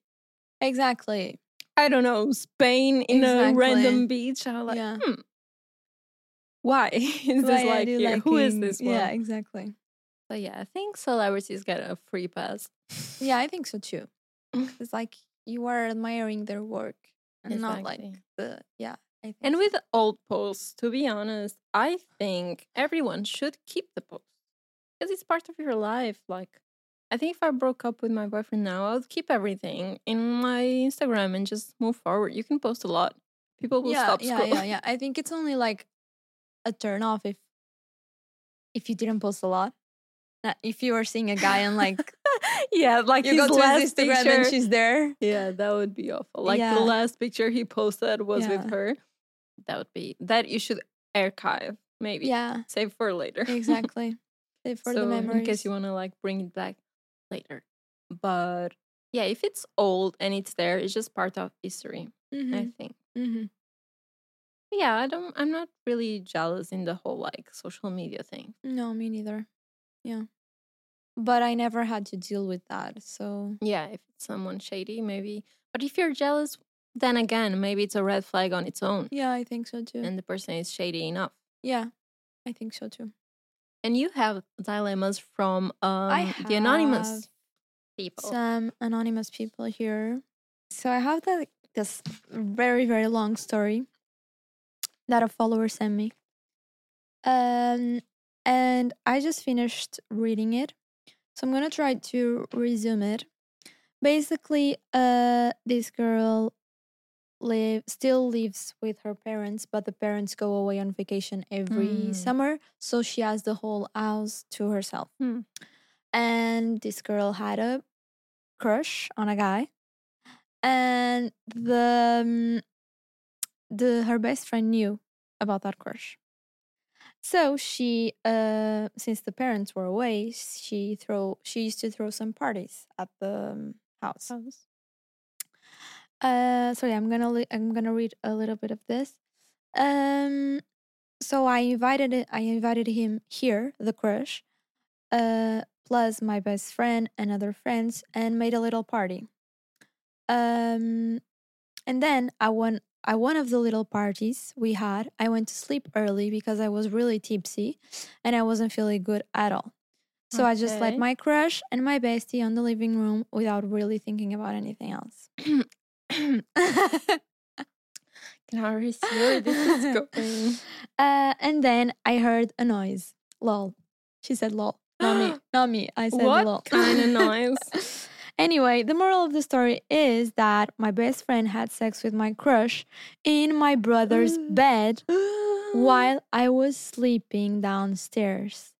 Speaker 1: Exactly.
Speaker 2: I don't know Spain in a random beach, I'm like,
Speaker 1: Yeah.
Speaker 2: hmm, why [laughs] is
Speaker 1: Why
Speaker 2: this like here? Who is this one?
Speaker 1: Yeah, exactly.
Speaker 2: But yeah, I think celebrities get a free pass.
Speaker 1: Yeah, I [laughs] think so too. It's like you are admiring their work and not like the yeah.
Speaker 2: And with old posts, to be honest, I think everyone should keep the post because it's part of your life. Like, I think if I broke up with my boyfriend now, I would keep everything in my Instagram and just move forward. You can post a lot. People will
Speaker 1: yeah,
Speaker 2: stop
Speaker 1: yeah,
Speaker 2: scrolling.
Speaker 1: yeah, yeah. I think it's only like a turn off if if you didn't post a lot. If you are seeing a guy and like [laughs]
Speaker 2: yeah, like
Speaker 1: you
Speaker 2: his
Speaker 1: go to his Instagram
Speaker 2: picture.
Speaker 1: and she's there.
Speaker 2: yeah, that would be awful. Like
Speaker 1: Yeah.
Speaker 2: the last picture he posted was
Speaker 1: Yeah.
Speaker 2: with her. That would be that you should archive maybe.
Speaker 1: Yeah,
Speaker 2: Save for later. [laughs]
Speaker 1: exactly. Save for
Speaker 2: so
Speaker 1: the memories.
Speaker 2: in case you want to like bring it back later but yeah if it's old and it's there it's just part of history i
Speaker 1: Mhm,
Speaker 2: think
Speaker 1: mhm.
Speaker 2: yeah i don't i'm not really jealous in the whole like social media thing
Speaker 1: No, me neither. Yeah, but I never had to deal with that. So
Speaker 2: yeah if it's someone shady maybe but if you're jealous then again maybe it's a red flag on its own
Speaker 1: yeah, I think so too.
Speaker 2: and the person is shady enough
Speaker 1: yeah, I think so too.
Speaker 2: and you have dilemmas from um the anonymous people.
Speaker 1: some anonymous people here. So I have the, this very very long story that a follower sent me, um, and I just finished reading it. So I'm gonna try to resume it. Basically, uh, this girl live still lives with her parents, but the parents go away on vacation every
Speaker 2: Hmm.
Speaker 1: summer, so she has the whole house to herself.
Speaker 2: Hmm.
Speaker 1: And this girl had a crush on a guy, and the um, the her best friend knew about that crush. So she, uh, since the parents were away, she throw she used to throw some parties at the um, house.
Speaker 2: House.
Speaker 1: Uh, so yeah, I'm gonna li- I'm gonna read a little bit of this. Um, so I invited it. I invited him here, the crush, uh, plus my best friend and other friends, and made a little party. Um, and then I went. At one of the little parties we had, I went to sleep early because I was really tipsy, and I wasn't feeling good at all. So I just let my crush and my bestie on the living room without really thinking about anything else. [clears throat] [laughs]
Speaker 2: Can I already see where this is [laughs] going.
Speaker 1: Uh, and then I heard a noise. Lol. She said lol. Not me. [gasps] Not me. I said
Speaker 2: What
Speaker 1: lol.
Speaker 2: kind of noise? [laughs]
Speaker 1: anyway, the moral of the story is that my best friend had sex with my crush in my brother's [gasps] bed [gasps] while I was sleeping downstairs.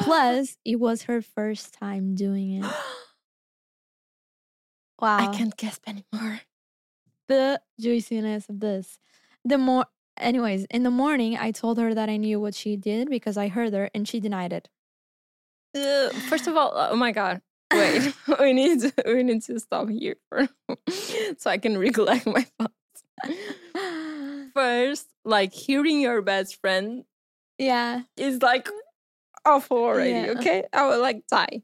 Speaker 1: Plus, it was her first time doing it. Wow.
Speaker 2: I can't gasp anymore.
Speaker 1: The juiciness of this. The more, anyways, in the morning, I told her that I knew what she did because I heard her and she denied it.
Speaker 2: Ugh, First of all, oh my god. Wait, [laughs] [laughs] we need to, we need to stop here for, [laughs] so I can recollect my thoughts. First, like hearing your best friend
Speaker 1: yeah.
Speaker 2: is like awful already.
Speaker 1: Yeah.
Speaker 2: Okay, I would like die.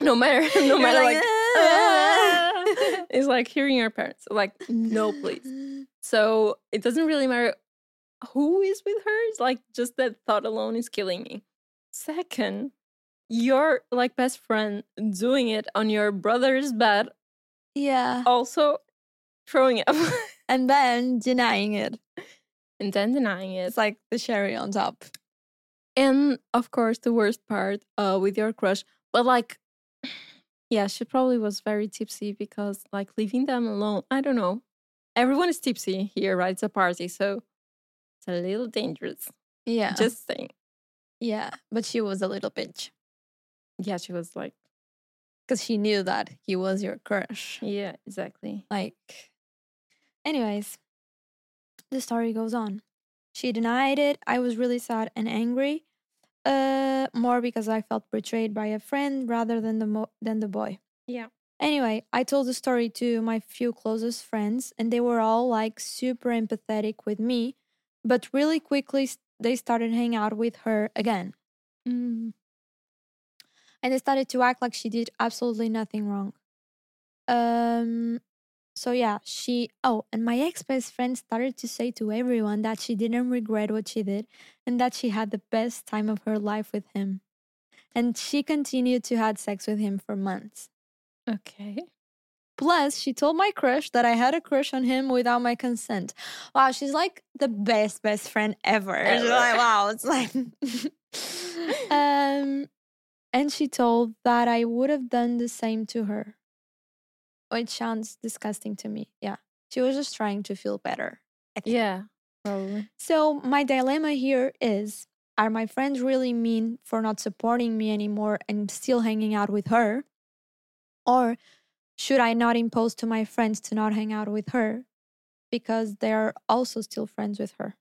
Speaker 2: No matter, no
Speaker 1: You're
Speaker 2: matter
Speaker 1: like,
Speaker 2: like.
Speaker 1: "Ah." [laughs]
Speaker 2: it's like hearing your parents. Like no, please. [laughs] So it doesn't really matter who is with her. It's like just that thought alone is killing me. Second, your like best friend doing it on your brother's bed,
Speaker 1: Yeah.
Speaker 2: also throwing up [laughs]
Speaker 1: And then denying it.
Speaker 2: and then denying it.
Speaker 1: It's like the cherry on top.
Speaker 2: And of course, the worst part uh, with your crush, but like, yeah, she probably was very tipsy because like leaving them alone. I don't know. Everyone is tipsy here, right? It's a party, so it's a little dangerous.
Speaker 1: Yeah.
Speaker 2: Just saying.
Speaker 1: yeah. But she was a little bitch
Speaker 2: Yeah, she was like,
Speaker 1: because she knew that he was your crush.
Speaker 2: yeah, exactly.
Speaker 1: Like, anyways, the story goes on. She denied it. I was really sad and angry. Uh, more because I felt betrayed by a friend rather than the mo- than the boy.
Speaker 2: Yeah.
Speaker 1: Anyway, I told the story to my few closest friends, and they were all like super empathetic with me. But really quickly, they started hanging out with her again,
Speaker 2: Mm.
Speaker 1: and they started to act like she did absolutely nothing wrong. Um, so yeah, she oh, and my ex best friend started to say to everyone that she didn't regret what she did and that she had the best time of her life with him. And she continued to have sex with him for months.
Speaker 2: Okay.
Speaker 1: Plus, she told my crush that I had a crush on him without my consent. Wow, she's like the best best friend ever. She's
Speaker 2: Ever.
Speaker 1: like, wow, it's like [laughs] um and she told that I would have done the same to her. Which sounds disgusting to me. Yeah. She was just trying to feel better. I think.
Speaker 2: Yeah, probably.
Speaker 1: So my dilemma here is are my friends really mean for not supporting me anymore and still hanging out with her? Or should I not impose to my friends to not hang out with her because they're also still friends with her?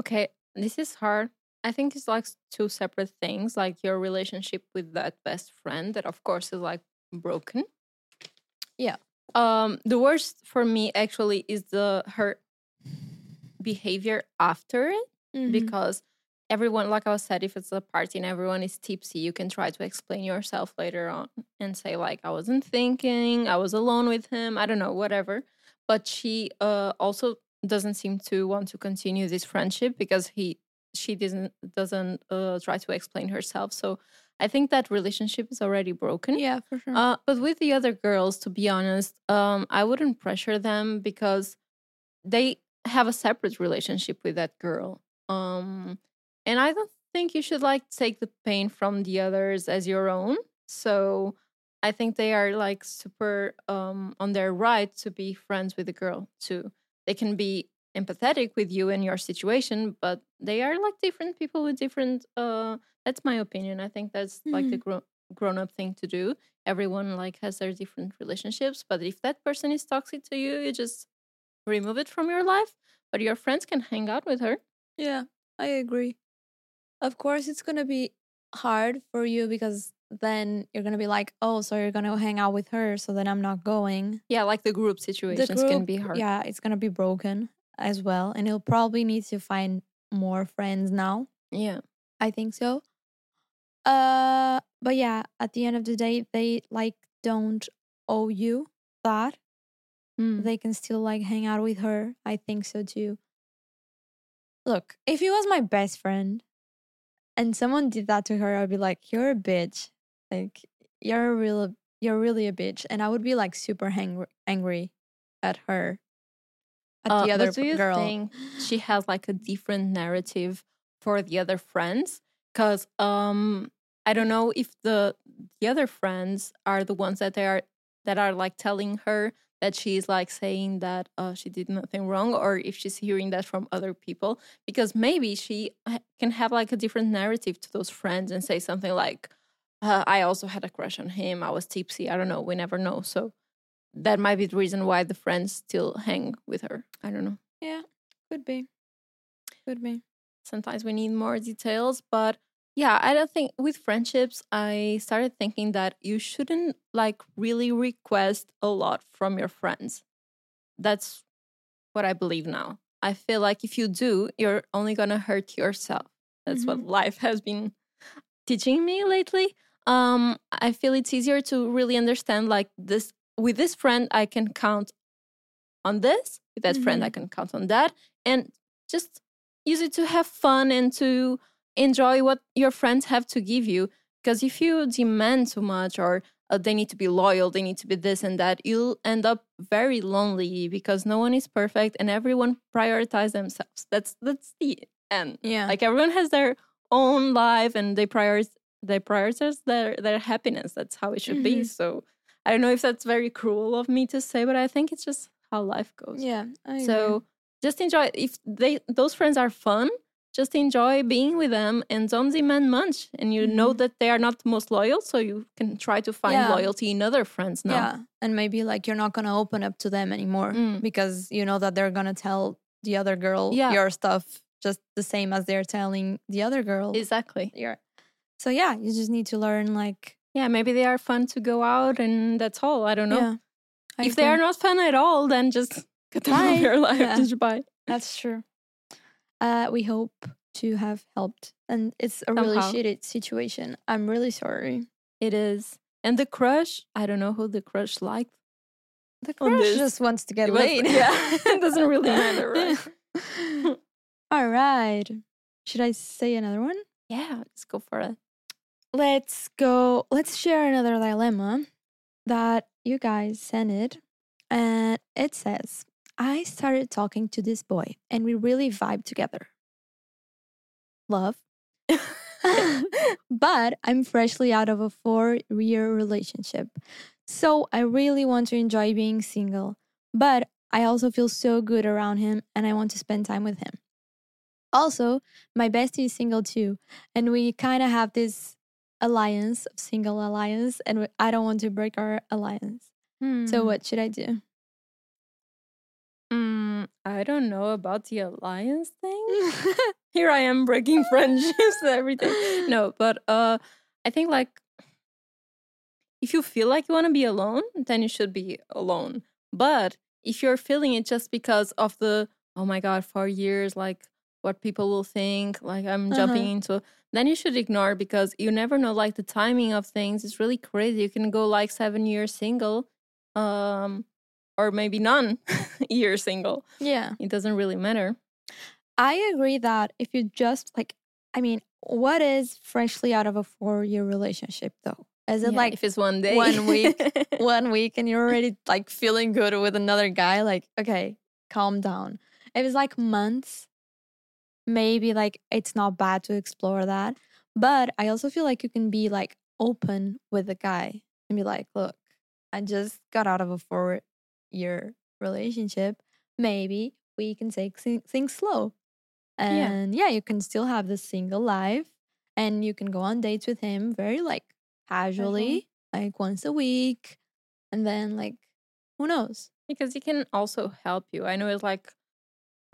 Speaker 2: Okay, this is hard. I think it's like two separate things, like your relationship with that best friend that of course is like broken.
Speaker 1: Yeah.
Speaker 2: Um the worst for me actually is the her behavior after it
Speaker 1: Mm-hmm.
Speaker 2: because everyone like I said if it's a party and everyone is tipsy, you can try to explain yourself later on and say like I wasn't thinking, I was alone with him, I don't know, whatever. But she uh also doesn't seem to want to continue this friendship because he she doesn't doesn't uh, try to explain herself. So I think that relationship is already broken.
Speaker 1: Yeah, for sure.
Speaker 2: Uh, but with the other girls, to be honest, um, I wouldn't pressure them because they have a separate relationship with that girl. Um, and I don't think you should like take the pain from the others as your own. So I think they are like super um, on their right to be friends with the girl too. They can be empathetic with you and your situation, but they are like different people with different. Uh, that's my opinion. I think that's like the gro- grown up thing to do. Everyone like has their different relationships, but if that person is toxic to you, you just remove it from your life. But your friends can hang out with her.
Speaker 1: Yeah, I agree. Of course, it's gonna be hard for you because then you're gonna be like, oh, so you're gonna hang out with her, so then I'm not going.
Speaker 2: Yeah, like the group situations
Speaker 1: the
Speaker 2: can
Speaker 1: group,
Speaker 2: be hard.
Speaker 1: Yeah, it's gonna be broken as well, and he'll probably need to find more friends now.
Speaker 2: Yeah.
Speaker 1: I think so. Uh, but yeah, at the end of the day, they like don't owe you that.
Speaker 2: Mm.
Speaker 1: They can still like hang out with her. I think so too. Look, if he was my best friend and someone did that to her, I'd be like, "You're a bitch. Like, you're a real, you're really a bitch," and I would be like super hang- angry at her, at
Speaker 2: Uh,
Speaker 1: the other
Speaker 2: do you
Speaker 1: girl.
Speaker 2: think she has like a different narrative for the other friends? Because um, I don't know if the the other friends are the ones that they are that are like telling her that she's like saying that uh, she did nothing wrong, or if she's hearing that from other people. Because maybe she can have like a different narrative to those friends and say something like, uh, "I also had a crush on him. I was tipsy. I don't know. We never know." So that might be the reason why the friends still hang with her. I don't know.
Speaker 1: yeah, could be, could be.
Speaker 2: Sometimes we need more details, but yeah, I don't think with friendships, I started thinking that you shouldn't like really request a lot from your friends. That's what I believe now. I feel like if you do, you're only going to hurt yourself. That's what life has been teaching me lately. Um, I feel it's easier to really understand like this with this friend, I can count on this. With that friend, I can count on that. And just use it to have fun and to enjoy what your friends have to give you. Because if you demand too much or uh, they need to be loyal, they need to be this and that, you'll end up very lonely because no one is perfect and everyone prioritize themselves. That's that's the end.
Speaker 1: Yeah,
Speaker 2: Like everyone has their own life and they prioritize they prioritize their their happiness. That's how it should be.
Speaker 1: Mhm.
Speaker 2: So I don't know if that's very cruel of me to say, but I think it's just how life goes.
Speaker 1: yeah. I agree.
Speaker 2: So just enjoy if they those friends are fun, just enjoy being with them and don't demand much. And you know
Speaker 1: Mhm.
Speaker 2: that they are not the most loyal, so you can try to find
Speaker 1: Yeah.
Speaker 2: loyalty in other friends now.
Speaker 1: Yeah. And maybe like you're not going to open up to them anymore
Speaker 2: Mm.
Speaker 1: because you know that they're going to tell the other girl
Speaker 2: Yeah.
Speaker 1: your stuff just the same as they're telling the other girl.
Speaker 2: Exactly.
Speaker 1: your. So yeah, you just need to learn like
Speaker 2: Yeah, maybe they are fun to go out and that's all. I don't know.
Speaker 1: yeah. I
Speaker 2: if they are not fun at all, then just [laughs] get them out of your life.
Speaker 1: Yeah.
Speaker 2: Just bye.
Speaker 1: That's true. Uh we hope to have helped. And it's a really shitty situation. I'm really sorry.
Speaker 2: It is. And the crush, I don't know who the crush liked.
Speaker 1: The crush just wants to get
Speaker 2: It was-
Speaker 1: laid.
Speaker 2: yeah, [laughs] it doesn't really matter, [laughs] right?
Speaker 1: All right. Should I say another one?
Speaker 2: Yeah, let's go for it.
Speaker 1: Let's go let's share another dilemma that you guys sent it and it says i started talking to this boy and we really vibe together. Love. [laughs] But i'm freshly out of a four year relationship so i really want to enjoy being single but i also feel so good around him and i want to spend time with him. Also my bestie is single too and we kind of have this alliance of single alliance and i don't want to break our alliance so what should i do
Speaker 2: Mm, I don't know about the alliance thing. [laughs] Here I am breaking friendships and everything. [laughs] No, but uh, I think like if you feel like you want to be alone, then you should be alone. But if you're feeling it just because of the oh my god, four years, like what people will think, like I'm jumping
Speaker 1: Uh-huh.
Speaker 2: into, then you should ignore because you never know. Like the timing of things is really crazy. You can go like seven years single, um, or maybe none [laughs] years single
Speaker 1: yeah
Speaker 2: it doesn't really matter.
Speaker 1: i agree that if you just like I mean, what is freshly out of a four year relationship though? Is it
Speaker 2: Yeah,
Speaker 1: like
Speaker 2: if it's one day,
Speaker 1: one week, [laughs] one week and you're already like feeling good with another guy? Like, okay, calm down. If it's like months, maybe like it's not bad to explore that. But I also feel like you can be like open with the guy and be like, look, I just got out of a four year relationship. Maybe we can take things slow. And yeah. you can still have the single life and you can go on dates with him very like uh-huh. casually, like once a week. And then like, who knows?
Speaker 2: because he can also help you. I know it's like,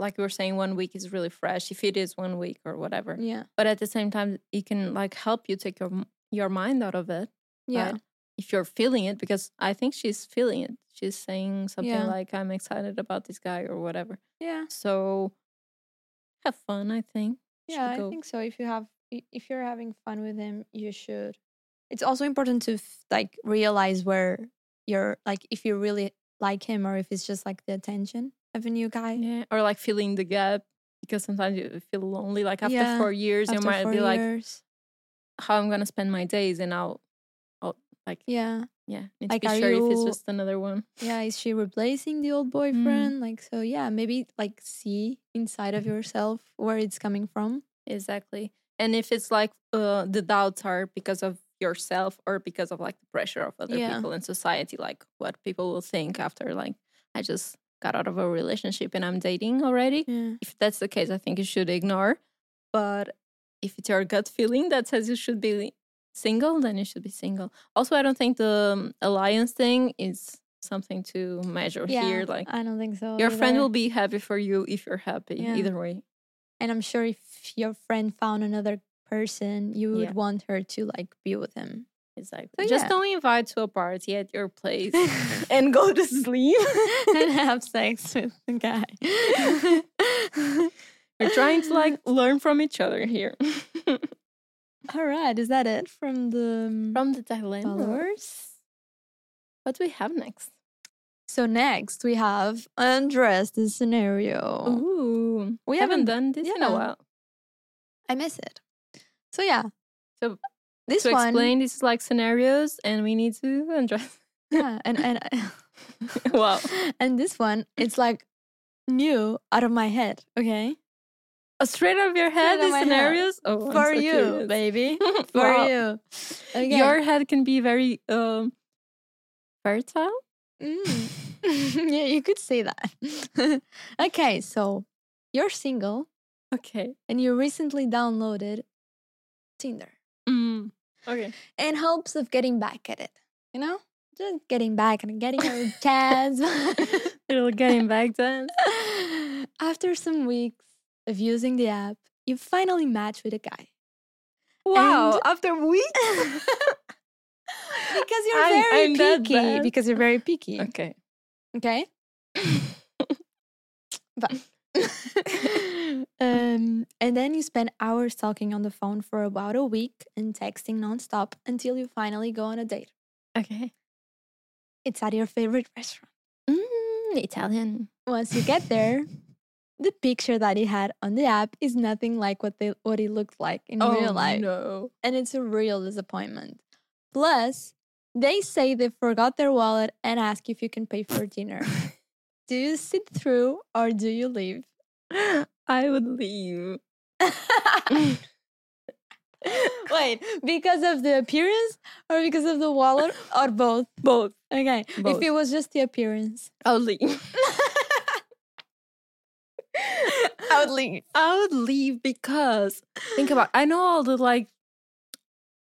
Speaker 2: like we were saying, one week is really fresh if it is one week or whatever.
Speaker 1: Yeah.
Speaker 2: But at the same time, it can like help you take your your mind out of it.
Speaker 1: Yeah.
Speaker 2: right? if you're feeling it, because I think she's feeling it. She's saying something
Speaker 1: Yeah.
Speaker 2: like, "I'm excited about this guy" or whatever.
Speaker 1: Yeah.
Speaker 2: So have fun. I think.
Speaker 1: Yeah, I think so. If you have, if you're having fun with him, you should. It's also important to like realize where you're like if you really like him or if it's just like the attention of a new guy.
Speaker 2: Yeah, or like filling the gap because sometimes you feel lonely. Like after
Speaker 1: Yeah,
Speaker 2: four years, you might be like,
Speaker 1: years.
Speaker 2: "How I'm gonna spend my days?" And I'll, I'll like,
Speaker 1: yeah,
Speaker 2: yeah, need
Speaker 1: Like,
Speaker 2: to be sure if it's just another one.
Speaker 1: yeah. Is she replacing the old
Speaker 2: Mm.
Speaker 1: boyfriend? Like so, yeah. Maybe like see inside of [laughs] yourself where it's coming from.
Speaker 2: Exactly. And if it's like uh, the doubts are because of yourself or because of like the pressure of other
Speaker 1: Yeah.
Speaker 2: people in society, like what people will think after like I just got out of a relationship and I'm dating already.
Speaker 1: Yeah,
Speaker 2: If that's the case, I think you should ignore. But if it's your gut feeling that says you should be single, then you should be single. Also, I don't think the um, alliance thing is something to measure
Speaker 1: yeah.
Speaker 2: here. Like
Speaker 1: I don't think so.
Speaker 2: your friend will be happy for you if you're happy.
Speaker 1: Yeah.
Speaker 2: Either way.
Speaker 1: and I'm sure if your friend found another person, you would want her to like be with him.
Speaker 2: Exactly.
Speaker 1: So,
Speaker 2: Just
Speaker 1: yeah.
Speaker 2: don't invite to a party at your place [laughs] and go to sleep. [laughs]
Speaker 1: and have sex with the guy. [laughs]
Speaker 2: We're trying to like learn from each other here.
Speaker 1: All right, is that it from the um,
Speaker 2: from the dilemma.
Speaker 1: followers?
Speaker 2: What do we have next?
Speaker 1: So next we have undress the scenario.
Speaker 2: Ooh,
Speaker 1: We
Speaker 2: haven't,
Speaker 1: haven't-
Speaker 2: done this in
Speaker 1: yeah.
Speaker 2: a while.
Speaker 1: I miss it. So yeah.
Speaker 2: So,
Speaker 1: this
Speaker 2: to
Speaker 1: one,
Speaker 2: explain, this is like scenarios, and we need to [laughs] undress.
Speaker 1: yeah, and and [laughs] [laughs]
Speaker 2: wow.
Speaker 1: and this one, it's like new out of my head. Okay,
Speaker 2: Oh, straight out of your head,
Speaker 1: Straight
Speaker 2: these
Speaker 1: my head.
Speaker 2: scenarios. Oh,
Speaker 1: for
Speaker 2: so
Speaker 1: you,
Speaker 2: curious.
Speaker 1: baby, for
Speaker 2: Wow.
Speaker 1: you. Okay.
Speaker 2: Your head can be very um fertile.
Speaker 1: Mm. yeah, you could say that. okay, so you're single
Speaker 2: Okay.
Speaker 1: and you recently downloaded Tinder.
Speaker 2: Okay.
Speaker 1: in hopes of getting back at it. You know, just getting back and getting a chance. [laughs]
Speaker 2: It'll getting back then. [laughs]
Speaker 1: After some weeks of using the app, you finally match with a guy.
Speaker 2: Wow.
Speaker 1: And-
Speaker 2: after weeks. [laughs]
Speaker 1: because you're
Speaker 2: I'm-
Speaker 1: very
Speaker 2: I'm
Speaker 1: picky. Because you're very picky.
Speaker 2: okay.
Speaker 1: Okay. But [laughs] um, and then you spend hours talking on the phone for about a week and texting nonstop until you finally go on a date.
Speaker 2: Okay.
Speaker 1: It's at your favorite restaurant.
Speaker 2: Mm, Italian.
Speaker 1: Once you get there, the picture that he had on the app is nothing like what they what he looked like in real life,
Speaker 2: Oh, no.
Speaker 1: and it's a real disappointment. Plus, they say they forgot their wallet and ask if you can pay for dinner. [laughs] do you sit through or do you leave? [gasps]
Speaker 2: I would leave. [laughs]
Speaker 1: Wait, because of the appearance or because of the wallet [laughs] or both?
Speaker 2: Both.
Speaker 1: Okay.
Speaker 2: Both.
Speaker 1: If it was just the appearance,
Speaker 2: I would leave. [laughs]
Speaker 1: I would leave.
Speaker 2: I would leave because think about I know all the like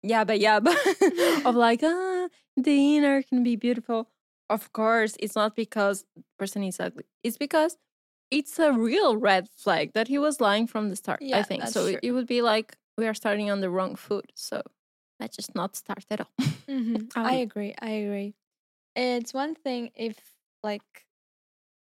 Speaker 2: yabba yabba of like ah dinner can be beautiful. Of course, it's not because the person is ugly. It's because it's a real red flag that he was lying from the start. I think so.
Speaker 1: true.
Speaker 2: It would be like we are starting on the wrong foot. So let's just not start at all. [laughs]
Speaker 1: Mhm.
Speaker 2: I
Speaker 1: I agree. I agree. It's one thing if like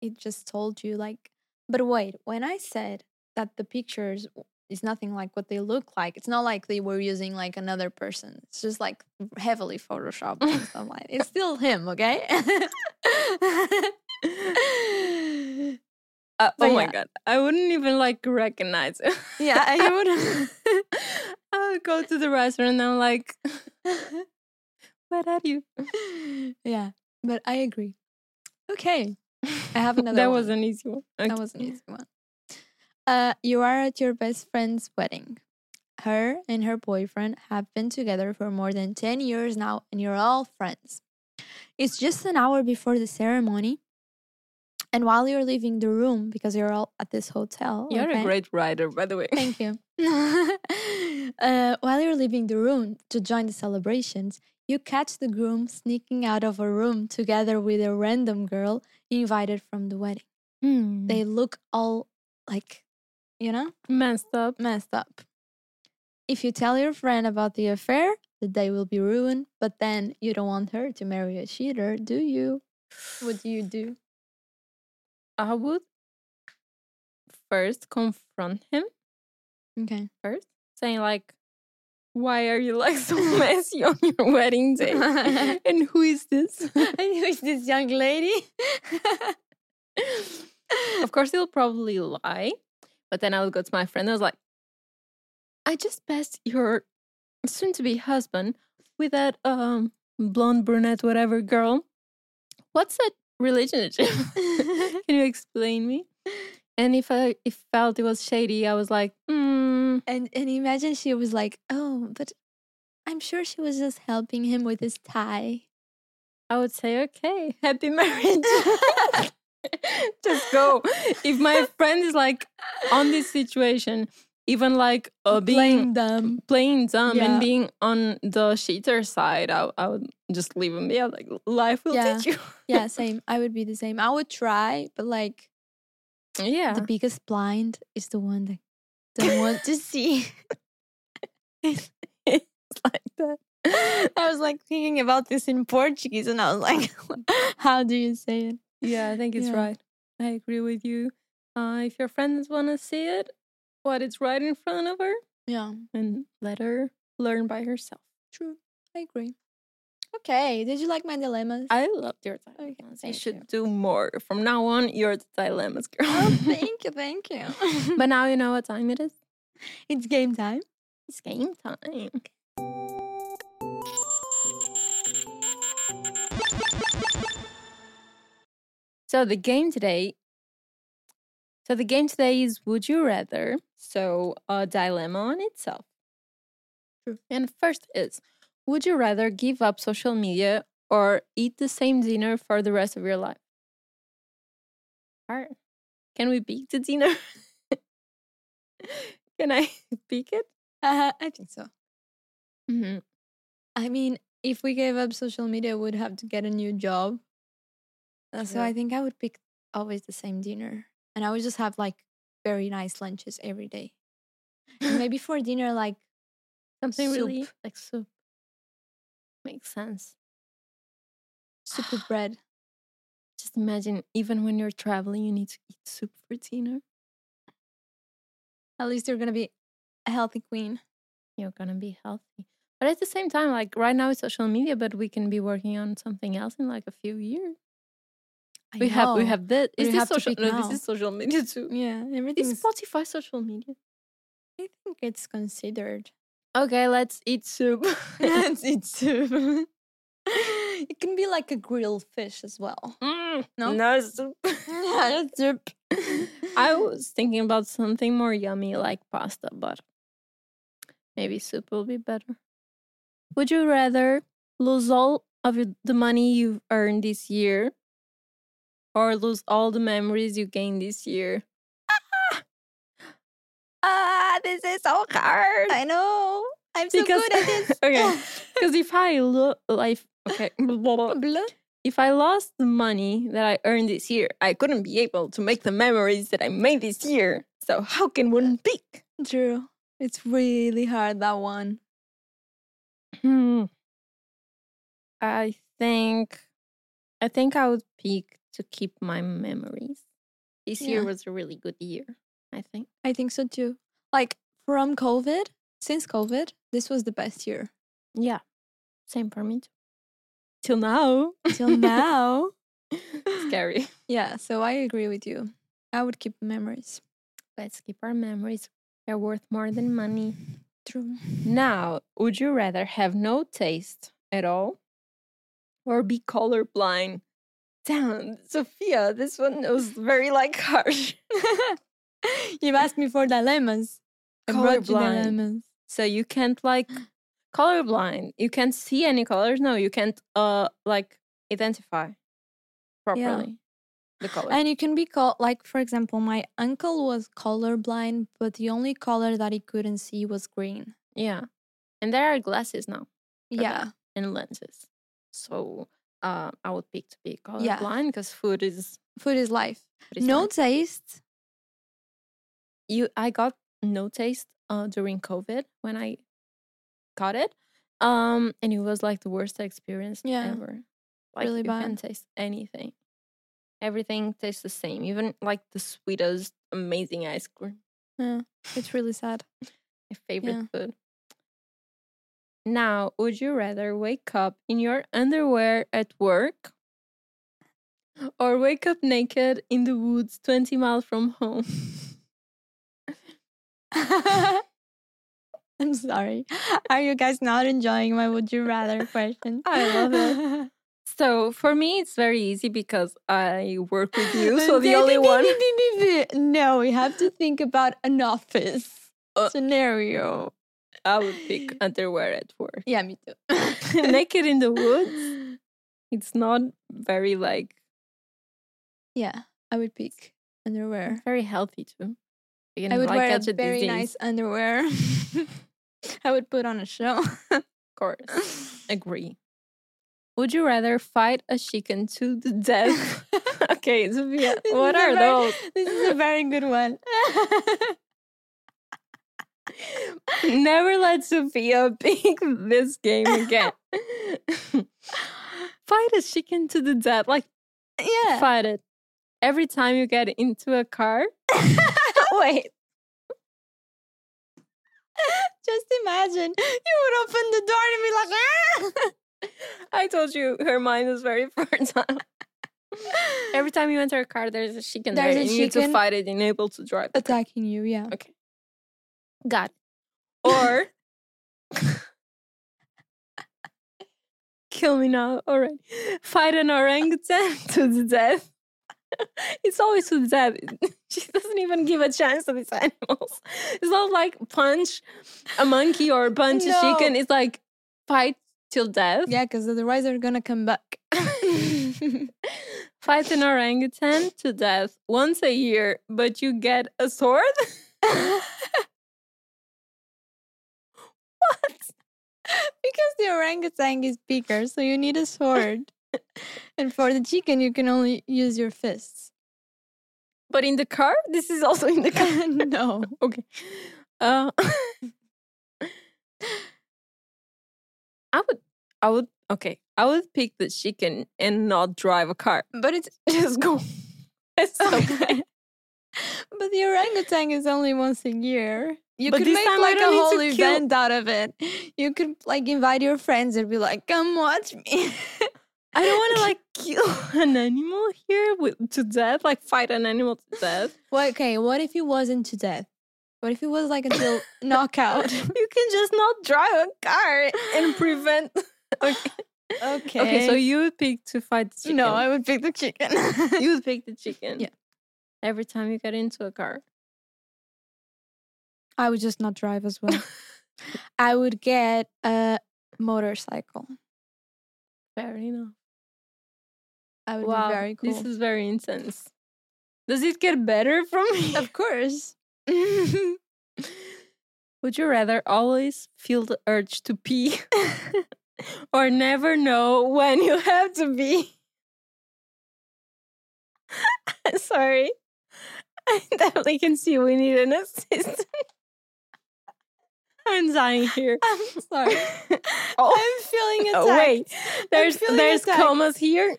Speaker 1: it just told you like, but wait, when I said that the pictures is nothing like what they look like, it's not like they were using like another person. It's just like heavily photoshopped and [laughs] stuff like. It's still him, okay? [laughs]
Speaker 2: Uh, oh my god, I wouldn't even like recognize it.
Speaker 1: Yeah, you [laughs] would.
Speaker 2: I would go to the restaurant and I'm like, "Where are you?"
Speaker 1: yeah, but I agree. Okay, I have another
Speaker 2: that
Speaker 1: one.
Speaker 2: was an easy one.
Speaker 1: that was an easy one. Uh, you are at your best friend's wedding. Her and her boyfriend have been together for more than 10 years now, and you're all friends. It's just an hour before the ceremony. And while you're leaving the room, because you're all at this hotel,
Speaker 2: You're
Speaker 1: okay?
Speaker 2: a great writer, by the way.
Speaker 1: Thank you. [laughs] [laughs] uh, while you're leaving the room to join the celebrations, you catch the groom sneaking out of a room together with a random girl invited from the wedding.
Speaker 2: Hmm.
Speaker 1: They look all like, you know,
Speaker 2: messed up.
Speaker 1: messed up. If you tell your friend about the affair, the day will be ruined, but then you don't want her to marry a cheater, do you? What do you do?
Speaker 2: I would first confront him
Speaker 1: Okay.
Speaker 2: first, saying like, "Why are you like so [laughs] messy on your wedding [laughs] day? and who is this?" [laughs]
Speaker 1: and who is this young lady?
Speaker 2: of course, he'll probably lie, but then I would go to my friend. I was like, "I just passed your soon-to-be husband with that um blonde brunette whatever girl. What's that relationship? [laughs] [laughs] Can you explain me?" And if I if felt it was shady, I was like, mm,
Speaker 1: And and imagine she was like, "Oh, but I'm sure she was just helping him with his tie."
Speaker 2: I would say, okay, happy marriage. [laughs] [laughs] Just go. If my [laughs] friend is like on this situation, even like uh, being
Speaker 1: Playing dumb.
Speaker 2: playing dumb
Speaker 1: Yeah.
Speaker 2: and being on the cheater side, I, I would just leave him be. Like, life will
Speaker 1: Yeah.
Speaker 2: teach you.
Speaker 1: Yeah, [laughs] same. I would be the same. I would try, but like
Speaker 2: yeah.
Speaker 1: the biggest blind is the one that don't want to see.
Speaker 2: it's like that.
Speaker 1: I was like thinking about this in Portuguese, and I was like, "How do you say it?"
Speaker 2: Yeah, I think it's
Speaker 1: Yeah.
Speaker 2: right. I agree with you. Uh, if your friends want to see it, what it's right in front of her,
Speaker 1: Yeah,
Speaker 2: and let her learn by herself.
Speaker 1: true. I agree. Okay, did you like my dilemmas?
Speaker 2: I loved your
Speaker 1: Okay,
Speaker 2: dilemmas. you
Speaker 1: thank
Speaker 2: should
Speaker 1: you.
Speaker 2: do more. From now on, you're the dilemmas girl.
Speaker 1: oh, [laughs] thank you, thank you. [laughs]
Speaker 2: but now you know what time it is.
Speaker 1: it's game time.
Speaker 2: It's game time. So the game today. So the game today is Would You Rather? So a dilemma on itself.
Speaker 1: True.
Speaker 2: And first is Would you rather give up social media or eat the same dinner for the rest of your life? Alright. Can we pick the dinner? [laughs] Can I [laughs] pick it?
Speaker 1: Uh, I think so.
Speaker 2: Mm-hmm.
Speaker 1: I mean, if we gave up social media, we'd have to get a new job. Uh, so. I think I would pick always the same dinner, and I would just have like very nice lunches every day. And maybe [laughs] for dinner, like
Speaker 2: Something really like soup. Makes sense.
Speaker 1: soup with [sighs] bread.
Speaker 2: Just imagine, even when you're traveling, you need to eat soup for dinner.
Speaker 1: At least you're gonna be a healthy queen.
Speaker 2: You're gonna be healthy. But at the same time, like right now it's social media, but we can be working on something else in like a few years.
Speaker 1: I
Speaker 2: we have we
Speaker 1: know.
Speaker 2: have this.
Speaker 1: We
Speaker 2: Is this social? No,
Speaker 1: now.
Speaker 2: this is social media too.
Speaker 1: yeah,
Speaker 2: Is
Speaker 1: everything.
Speaker 2: Spotify social media?
Speaker 1: I think it's considered.
Speaker 2: Okay, let's eat soup. [laughs]
Speaker 1: Let's eat soup. [laughs] it can be like a grilled fish as well.
Speaker 2: Mm,
Speaker 1: No?
Speaker 2: no soup. [laughs]
Speaker 1: yeah, soup.
Speaker 2: I was thinking about something more yummy like pasta, but maybe soup will be better. Would you rather lose all of the money you've earned this year or lose all the memories you gained this year? [laughs] Ah, this is so hard.
Speaker 1: I know. I'm so
Speaker 2: Because-
Speaker 1: good at this. [laughs]
Speaker 2: okay, [laughs] because if I look like okay, if I lost the money that I earned this year, I couldn't be able to make the memories that I made this year. So how can one pick?
Speaker 1: True. It's really hard that one.
Speaker 2: Hmm. I think I think I would pick to keep my memories. This year was a really good year, I think.
Speaker 1: I think so too. Like from COVID, since COVID, this was the best year.
Speaker 2: Yeah. Same for me too. Till now.
Speaker 1: Till now. [laughs] [laughs]
Speaker 2: Scary.
Speaker 1: Yeah, so I agree with you. I would keep memories.
Speaker 2: Let's keep our memories. They're worth more than money.
Speaker 1: True.
Speaker 2: Now, would you rather have no taste at all or be colorblind? Damn, Sophia, this one was very like harsh. [laughs]
Speaker 1: you asked me for dilemmas. I brought you
Speaker 2: Colorblind.
Speaker 1: dilemmas.
Speaker 2: So you can't like colorblind. You can't see any colors. No, you can't uh like identify properly the color.
Speaker 1: And you can be called, like, for example, my uncle was colorblind, but the only color that he couldn't see was green.
Speaker 2: yeah. And there are glasses now
Speaker 1: Yeah.
Speaker 2: that and lenses. So uh I would pick to be
Speaker 1: Yeah.
Speaker 2: colorblind because food is,
Speaker 1: Food is life.
Speaker 2: food is
Speaker 1: no
Speaker 2: life.
Speaker 1: taste.
Speaker 2: you I got no taste uh during COVID when I got it. Um and it was like the worst experience
Speaker 1: Yeah.
Speaker 2: ever. Like
Speaker 1: Really
Speaker 2: you
Speaker 1: bad.
Speaker 2: can't taste anything. Everything tastes the same. Even like the sweetest amazing ice cream.
Speaker 1: Yeah, it's really sad. [laughs]
Speaker 2: My favorite
Speaker 1: Yeah.
Speaker 2: food. Now, would you rather wake up in your underwear at work or wake up naked in the woods 20 miles from home? [laughs]
Speaker 1: I'm sorry. Are you guys not enjoying my would you rather question?
Speaker 2: I love it. [laughs] So for me, it's very easy because I work with you. [laughs] So the only one.
Speaker 1: No, we have to think about an office
Speaker 2: Uh,
Speaker 1: scenario.
Speaker 2: I would pick underwear at work.
Speaker 1: Yeah, me too. [laughs]
Speaker 2: Naked in the woods, [laughs] it's not very like
Speaker 1: Yeah, I would pick underwear.
Speaker 2: very healthy too. You
Speaker 1: I would wear a
Speaker 2: a
Speaker 1: very
Speaker 2: disease,
Speaker 1: nice underwear. [laughs] I would put on a show.
Speaker 2: Of course, agree. Would you rather fight a chicken to the death? okay, Sophia,
Speaker 1: This
Speaker 2: what are
Speaker 1: very-
Speaker 2: those?
Speaker 1: This is a very good one.
Speaker 2: Never let Sophia [laughs] pick this game again. [laughs] fight a chicken to the death. Like
Speaker 1: yeah.
Speaker 2: fight it. Every time you get into a car. [laughs] Wait.
Speaker 1: Just imagine you would open the door and be like, ah!
Speaker 2: I told you her mind is very fertile. Every time you enter a car, there's a chicken
Speaker 1: There's
Speaker 2: there,
Speaker 1: a
Speaker 2: and you need to fight it and able to drive.
Speaker 1: attacking you. Yeah.
Speaker 2: Got it. [laughs] Or kill me now. All right. Fight an orangutan [laughs] to the death. It's always to the death. [laughs] She doesn't even give a chance to these animals. It's not like punch a monkey or punch
Speaker 1: No.
Speaker 2: a chicken. It's like fight till death.
Speaker 1: Yeah, because otherwise they're gonna come back.
Speaker 2: Fight an orangutan to death once a year, but you get a sword? What? [laughs]
Speaker 1: because the orangutan is bigger, so you need a sword. [laughs] and for the chicken, you can only use your fists.
Speaker 2: But in the car? This is also in the car. [laughs]
Speaker 1: no.
Speaker 2: okay. Uh, I would, I would, okay. I would pick the chicken and not drive a car.
Speaker 1: But it's
Speaker 2: Just go. It's okay. bad.
Speaker 1: but the orangutan is only once a year. You
Speaker 2: But
Speaker 1: could make
Speaker 2: time
Speaker 1: like a
Speaker 2: don't need to
Speaker 1: whole event out of it. You could like invite your friends and be like, "Come watch me."
Speaker 2: I don't want to [laughs] like kill [laughs] an animal here with, to death, like fight an animal to death.
Speaker 1: well, okay, what if it wasn't to death? What if it was like until [laughs] knockout?
Speaker 2: You can just not drive a car and prevent. Okay.
Speaker 1: Okay.
Speaker 2: Okay, so you would pick to fight the chicken.
Speaker 1: no, I would pick the chicken.
Speaker 2: you would pick the chicken.
Speaker 1: Yeah.
Speaker 2: Every time you get into a car.
Speaker 1: I would just not drive as well. [laughs] I would get a motorcycle.
Speaker 2: Fair enough.
Speaker 1: I would
Speaker 2: wow,
Speaker 1: be very cool.
Speaker 2: this is very intense. Does it get better [laughs] from here?
Speaker 1: of course. [laughs]
Speaker 2: Would you rather always feel the urge to pee or never know when you have to pee? Sorry. I definitely can see we need an assistant. I'm dying here.
Speaker 1: I'm sorry. [laughs]
Speaker 2: Oh.
Speaker 1: oh I'm feeling attacked.
Speaker 2: Oh, wait, there's there's
Speaker 1: attacked.
Speaker 2: commas here.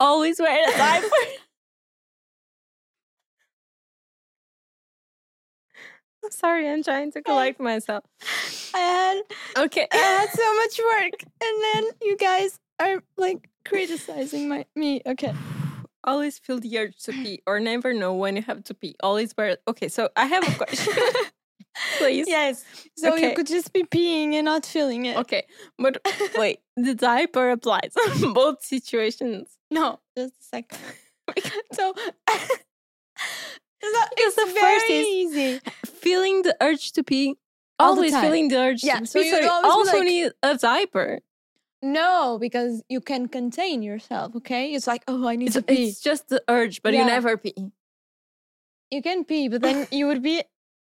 Speaker 2: Always wear a diaper. I'm sorry, I'm trying to collect myself.
Speaker 1: I had
Speaker 2: Okay.
Speaker 1: I had so much work, and then you guys are like criticizing my me. Okay.
Speaker 2: always feel the urge to pee or never know when you have to pee? Always wear. Okay, so I have a question. [laughs] [laughs] Please.
Speaker 1: Yes. So
Speaker 2: Okay.
Speaker 1: you could just be peeing and not feeling it.
Speaker 2: Okay, but [laughs] wait, the diaper applies [laughs] on both situations.
Speaker 1: No, just a second. [laughs] so it's
Speaker 2: Because the
Speaker 1: very
Speaker 2: first is-
Speaker 1: easy.
Speaker 2: Feeling the urge to pee.
Speaker 1: All the
Speaker 2: always feeling the urge
Speaker 1: Yeah,
Speaker 2: to
Speaker 1: so
Speaker 2: pee. so you
Speaker 1: always
Speaker 2: also
Speaker 1: like-
Speaker 2: need a diaper.
Speaker 1: No, because you can contain yourself. Okay, it's like oh, I need
Speaker 2: It's,
Speaker 1: to pee.
Speaker 2: it's just the urge, but
Speaker 1: Yeah.
Speaker 2: you never pee.
Speaker 1: You can pee, but then you would be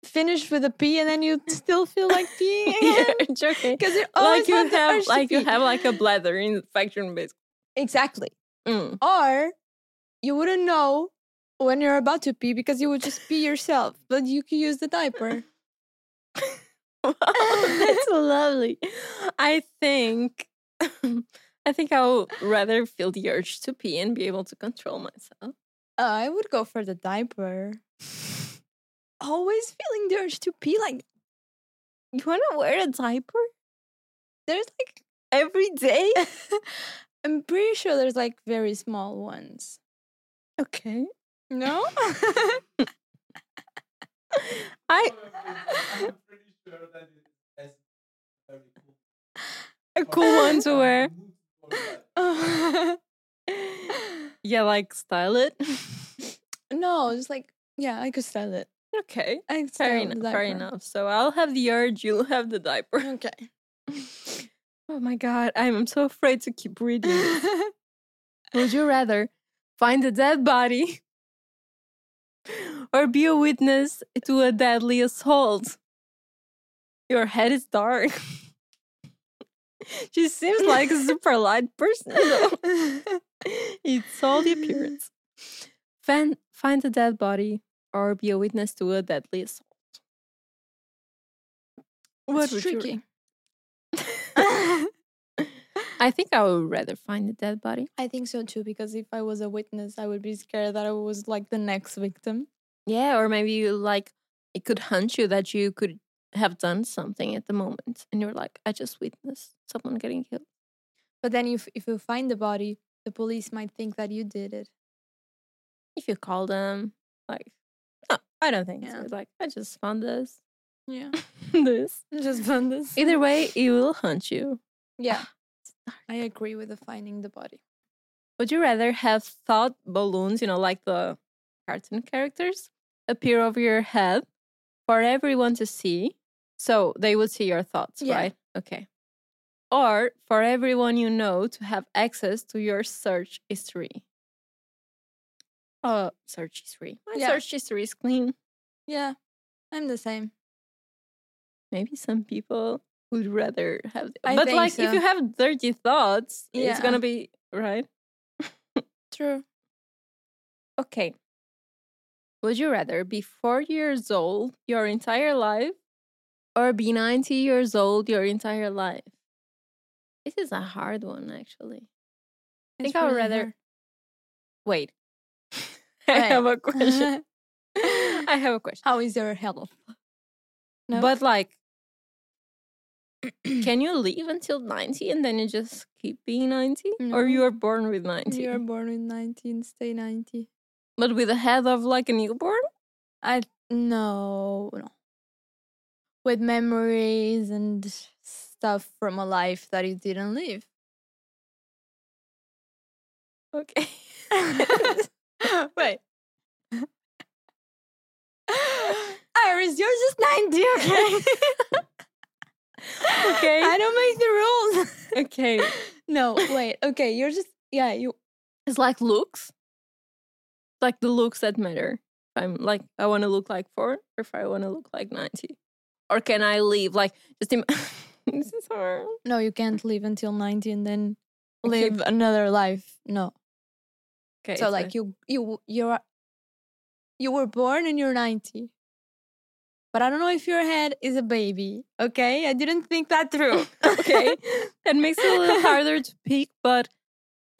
Speaker 1: finished with a pee, and then you'd still feel like [laughs] peeing
Speaker 2: yeah,
Speaker 1: again.
Speaker 2: it's okay.
Speaker 1: Because you
Speaker 2: Like you
Speaker 1: have,
Speaker 2: like you have like a bladder infection, basically.
Speaker 1: exactly.
Speaker 2: Mm.
Speaker 1: Or you wouldn't know when you're about to pee because you would just pee yourself, but you could use the diaper. [laughs]
Speaker 2: Wow, that's lovely. I think [laughs] I think I would rather feel the urge to pee and be able to control myself.
Speaker 1: Uh, I would go for the diaper. Always feeling the urge to pee, like
Speaker 2: You want to wear a diaper
Speaker 1: there's like
Speaker 2: every day? [laughs]
Speaker 1: I'm pretty sure there's like very small ones.
Speaker 2: Okay.
Speaker 1: No? [laughs]
Speaker 2: I
Speaker 3: I'm pretty sure that very cool.
Speaker 2: a [laughs] cool one to wear. Yeah, like style it.
Speaker 1: No, just like yeah, I could style it.
Speaker 2: Okay.
Speaker 1: I
Speaker 2: Fair enough. Fair enough. So I'll have the urge. You'll have the diaper.
Speaker 1: Okay. [laughs]
Speaker 2: Oh my god, I'm so afraid to keep reading. [laughs] Would you rather find a dead body or be a witness to a deadly assault? Your head is dark. [laughs] she seems like a super light person, though. it's all the appearance. Find, find a dead body or be a witness to a deadly assault. What
Speaker 1: It's
Speaker 2: would you
Speaker 1: tricky. [laughs]
Speaker 2: I think I would rather find a dead body.
Speaker 1: I think so too, because if I was a witness, I would be scared that I was like the next victim.
Speaker 2: Yeah, or maybe you like it could hunch you that you could have done something at the moment, and you're like, I just witnessed someone getting killed.
Speaker 1: But then if if you find the body, the police might think that you did it.
Speaker 2: If you call them, like, I don't think
Speaker 1: Yeah.
Speaker 2: so. Like, I just found this,
Speaker 1: Yeah. [laughs]
Speaker 2: this.
Speaker 1: Just found this.
Speaker 2: Either way, it will hunt you.
Speaker 1: Yeah. [sighs] I agree with the finding the body.
Speaker 2: Would you rather have thought balloons, you know, like the cartoon characters, appear over your head for everyone to see? So they would see your thoughts,
Speaker 1: Yeah.
Speaker 2: right? Okay. Or for everyone you know to have access to your search history. Oh, search history. My
Speaker 1: Yeah.
Speaker 2: search history is clean.
Speaker 1: Yeah. I'm the same.
Speaker 2: Maybe some people would rather have,
Speaker 1: I
Speaker 2: but like
Speaker 1: so.
Speaker 2: if you have dirty thoughts, it's gonna be right. [laughs]
Speaker 1: True.
Speaker 2: Okay. Would you rather be 40 years old your entire life or be 90 years old your entire life? This is a hard one, actually. I think I would rather. Wait. [laughs] I have a question. [laughs] [laughs] I have a question.
Speaker 1: How is your health? No?
Speaker 2: But, like, [clears throat] can you live until 90 and then you just keep being 90? Or you are born with 90?
Speaker 1: You're born with 19, stay 90.
Speaker 2: But with a head of like a newborn?
Speaker 1: I no, no. With memories and stuff from a life that you didn't live.
Speaker 2: Okay. [laughs]
Speaker 1: Wait. Iris, you're just 90, okay?
Speaker 2: Okay.
Speaker 1: I don't make the rules.
Speaker 2: okay. [laughs]
Speaker 1: no, wait. Okay, you're just yeah, you
Speaker 2: It's like looks. Like the looks that matter. If I'm like I want to look like four, or if I want to look like ninety, or can I leave? Like just Im- [laughs] this is hard.
Speaker 1: no, you can't live until 90 and then
Speaker 2: Okay.
Speaker 1: live another life. No.
Speaker 2: Okay,
Speaker 1: so like you you you're you were born and you're 90 but i don't know if your head is a baby okay i didn't think that through [laughs]
Speaker 2: okay, that makes it a little harder to pick. But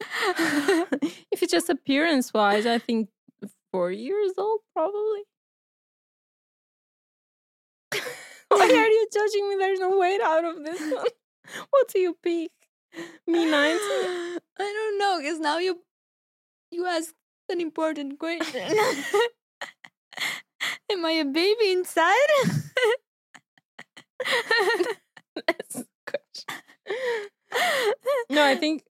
Speaker 2: [laughs] [laughs] if it's just appearance wise, I think four years old probably. Why are you judging me? There's no way out of this one. What do you pick? Me ninety.
Speaker 1: i don't know because now you you ask an important question. [laughs] Am I a baby inside? [laughs]
Speaker 2: That's the question. No, I think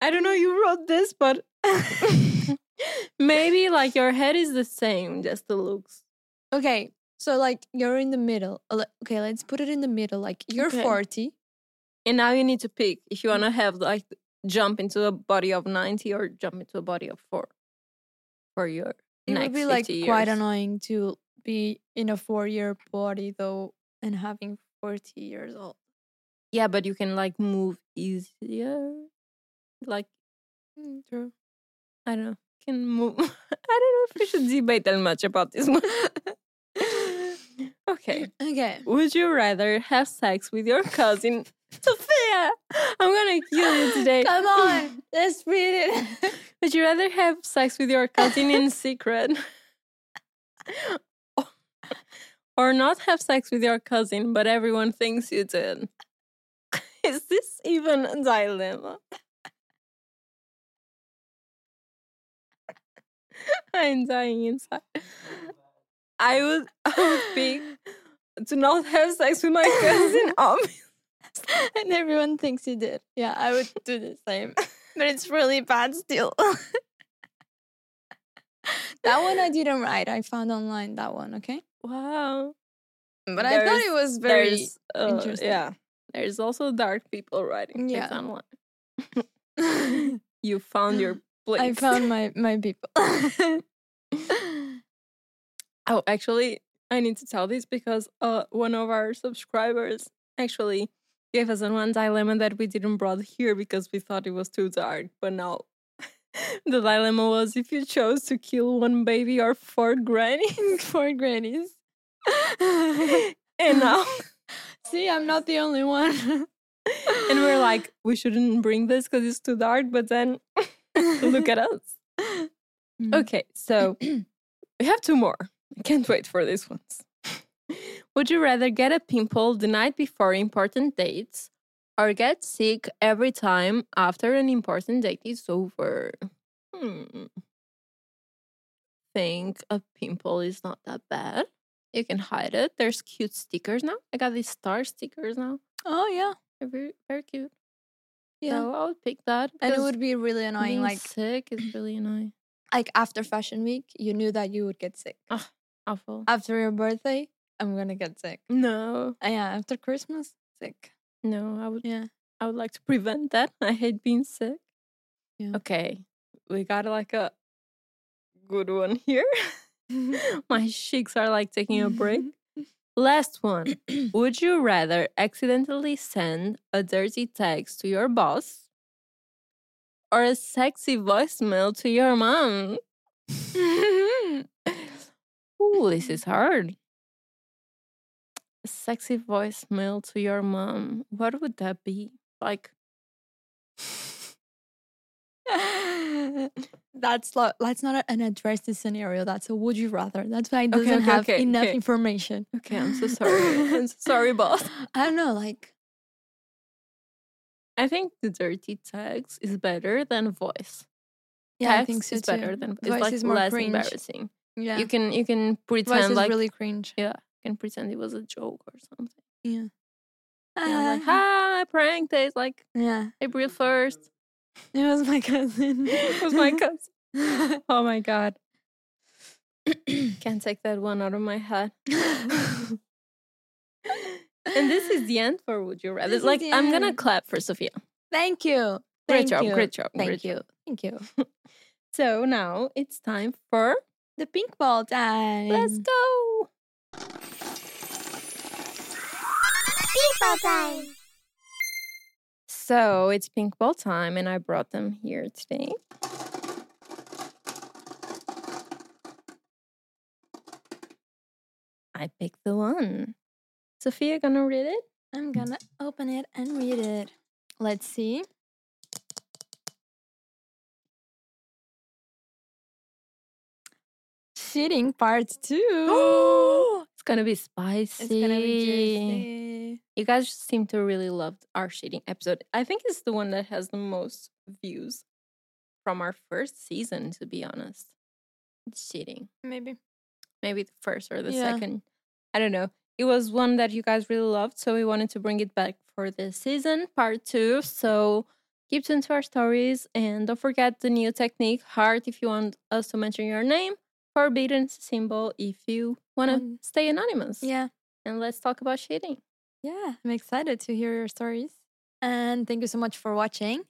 Speaker 2: I don't know. You wrote this, but [laughs] maybe like your head is the same, just the looks.
Speaker 1: okay, so like you're in the middle. Uh, Okay, let's put it in the middle. Like you're
Speaker 2: Okay.
Speaker 1: 40.
Speaker 2: And now you need to pick if you want to have like jump into a body of ninety or jump into a body of four for your
Speaker 1: It
Speaker 2: next
Speaker 1: would be like
Speaker 2: 50
Speaker 1: quite annoying to be in a four year body though and having 40 years old.
Speaker 2: Yeah, but you can like move easier. Like
Speaker 1: Mm, True.
Speaker 2: I don't know, can move. [laughs] I don't know if we should debate that much about this one. [laughs] okay.
Speaker 1: Okay.
Speaker 2: Would you rather have sex with your cousin [laughs] Sophia? I'm gonna kill you today.
Speaker 1: Come on, [laughs] let's read it.
Speaker 2: Would you rather have sex with your cousin in [laughs] secret? or not have sex with your cousin, but everyone thinks you did? Is this even a dilemma? I'm dying inside. I would, I would pick to not have sex with my cousin. obviously. [laughs]
Speaker 1: and everyone thinks you did. Yeah, I would do the same. [laughs] But it's really bad still. [laughs] that one I didn't write. I found online that one, okay?
Speaker 2: Wow.
Speaker 1: But I thought it was very
Speaker 2: uh,
Speaker 1: interesting.
Speaker 2: Yeah. There's also dark people writing things
Speaker 1: Yeah.
Speaker 2: online. You found your place.
Speaker 1: I found my my people.
Speaker 2: Oh, actually, I need to tell this because uh, one of our subscribers actually gave us one dilemma that we didn't brought here because we thought it was too dark. But now, [laughs] the dilemma was if you chose to kill one baby or four grannies. [laughs]
Speaker 1: Four grannies. [laughs]
Speaker 2: and now,
Speaker 1: See, I'm not the only one.
Speaker 2: and we're like, we shouldn't bring this because it's too dark. But then, look at us.
Speaker 1: Mm.
Speaker 2: Okay, so [clears throat] we have two more. I can't wait for these ones. Would you rather get a pimple the night before important dates or get sick every time after an important date is over? Hmm. Think a pimple is not that bad. You can hide it. There's cute stickers now. I got these star stickers now.
Speaker 1: Oh yeah,
Speaker 2: They're very, very cute.
Speaker 1: yeah.
Speaker 2: So I would pick that.
Speaker 1: and it would be really annoying. Like
Speaker 2: sick is really annoying. [clears throat]
Speaker 1: like after fashion week, you knew that you would get sick.
Speaker 2: Awful.
Speaker 1: After your birthday, I'm gonna get sick.
Speaker 2: No,
Speaker 1: Uh, yeah, after Christmas, sick.
Speaker 2: no, I would
Speaker 1: Yeah.
Speaker 2: I would like to prevent that. [laughs] I hate being sick.
Speaker 1: Yeah.
Speaker 2: Okay. We got like a good one here. [laughs] My cheeks are like taking a break. [laughs] Last one. [clears throat] Would you rather accidentally send a dirty text to your boss or a sexy voicemail to your mom? Ooh, this is hard. A sexy voicemail to your mom. What would that be? Like, [laughs]
Speaker 1: that's lo- that's not an addressed scenario. That's a would you rather. That's why
Speaker 2: Okay,
Speaker 1: doesn't
Speaker 2: okay,
Speaker 1: have
Speaker 2: okay,
Speaker 1: enough
Speaker 2: okay.
Speaker 1: information.
Speaker 2: okay, I'm so [laughs] sorry. I'm so sorry, boss.
Speaker 1: I don't know, like
Speaker 2: I think the dirty text is better than voice.
Speaker 1: yeah, I think so
Speaker 2: is
Speaker 1: too.
Speaker 2: better than it's like
Speaker 1: is more
Speaker 2: less
Speaker 1: cringe.
Speaker 2: embarrassing.
Speaker 1: Yeah,
Speaker 2: You can you can
Speaker 1: voice
Speaker 2: pretend
Speaker 1: is
Speaker 2: like
Speaker 1: really cringe.
Speaker 2: yeah, can pretend it was a joke or something.
Speaker 1: Yeah,
Speaker 2: Yeah, like,
Speaker 1: Ah,
Speaker 2: hi, I pranked it. Like
Speaker 1: yeah.
Speaker 2: April first. [laughs]
Speaker 1: It was my cousin. [laughs]
Speaker 2: it was my cousin. Oh my god. [clears throat] Can't take that one out of my head. and this is the end for Would You Rather.
Speaker 1: This
Speaker 2: Like I'm gonna clap for Sophia.
Speaker 1: Thank you.
Speaker 2: Great
Speaker 1: Thank
Speaker 2: job,
Speaker 1: you.
Speaker 2: great job,
Speaker 1: Thank
Speaker 2: great
Speaker 1: you. Thank you. [laughs]
Speaker 2: So now it's time for
Speaker 1: The pink ball time.
Speaker 2: Let's go. So it's pink ball time, and I brought them here today. I picked the one. Sophia, gonna read it?
Speaker 1: I'm gonna open it and read it. Let's see. Cheating part two. [gasps]
Speaker 2: it's gonna be spicy.
Speaker 1: it's gonna be juicy.
Speaker 2: You guys seem to really love our cheating episode. I think it's the one that has the most views. from our first season, to be honest. It's cheating.
Speaker 1: Maybe.
Speaker 2: Maybe the first or the
Speaker 1: Yeah.
Speaker 2: second. I don't know. It was one that you guys really loved, so we wanted to bring it back for this season, part two. So keep tuned to our stories and don't forget the new technique heart if you want us to mention your name, forbidden symbol if you want to mm.
Speaker 1: Want-
Speaker 2: stay anonymous.
Speaker 1: Yeah.
Speaker 2: And let's talk about cheating.
Speaker 1: Yeah. I'm excited to hear your stories. And thank you so much for watching.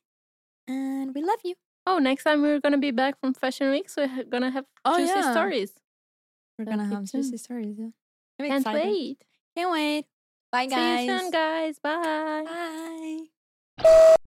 Speaker 1: And we love you.
Speaker 2: Oh, next time we're gonna be back from Fashion Week, so we're gonna have
Speaker 1: Oh,
Speaker 2: juicy
Speaker 1: yeah.
Speaker 2: stories.
Speaker 1: We're gonna
Speaker 2: keep
Speaker 1: have juicy stories. Yeah. I'm
Speaker 2: Can't
Speaker 1: excited.
Speaker 2: wait.
Speaker 1: Can't wait. Bye, guys.
Speaker 2: See you soon, guys. Bye.
Speaker 1: Bye.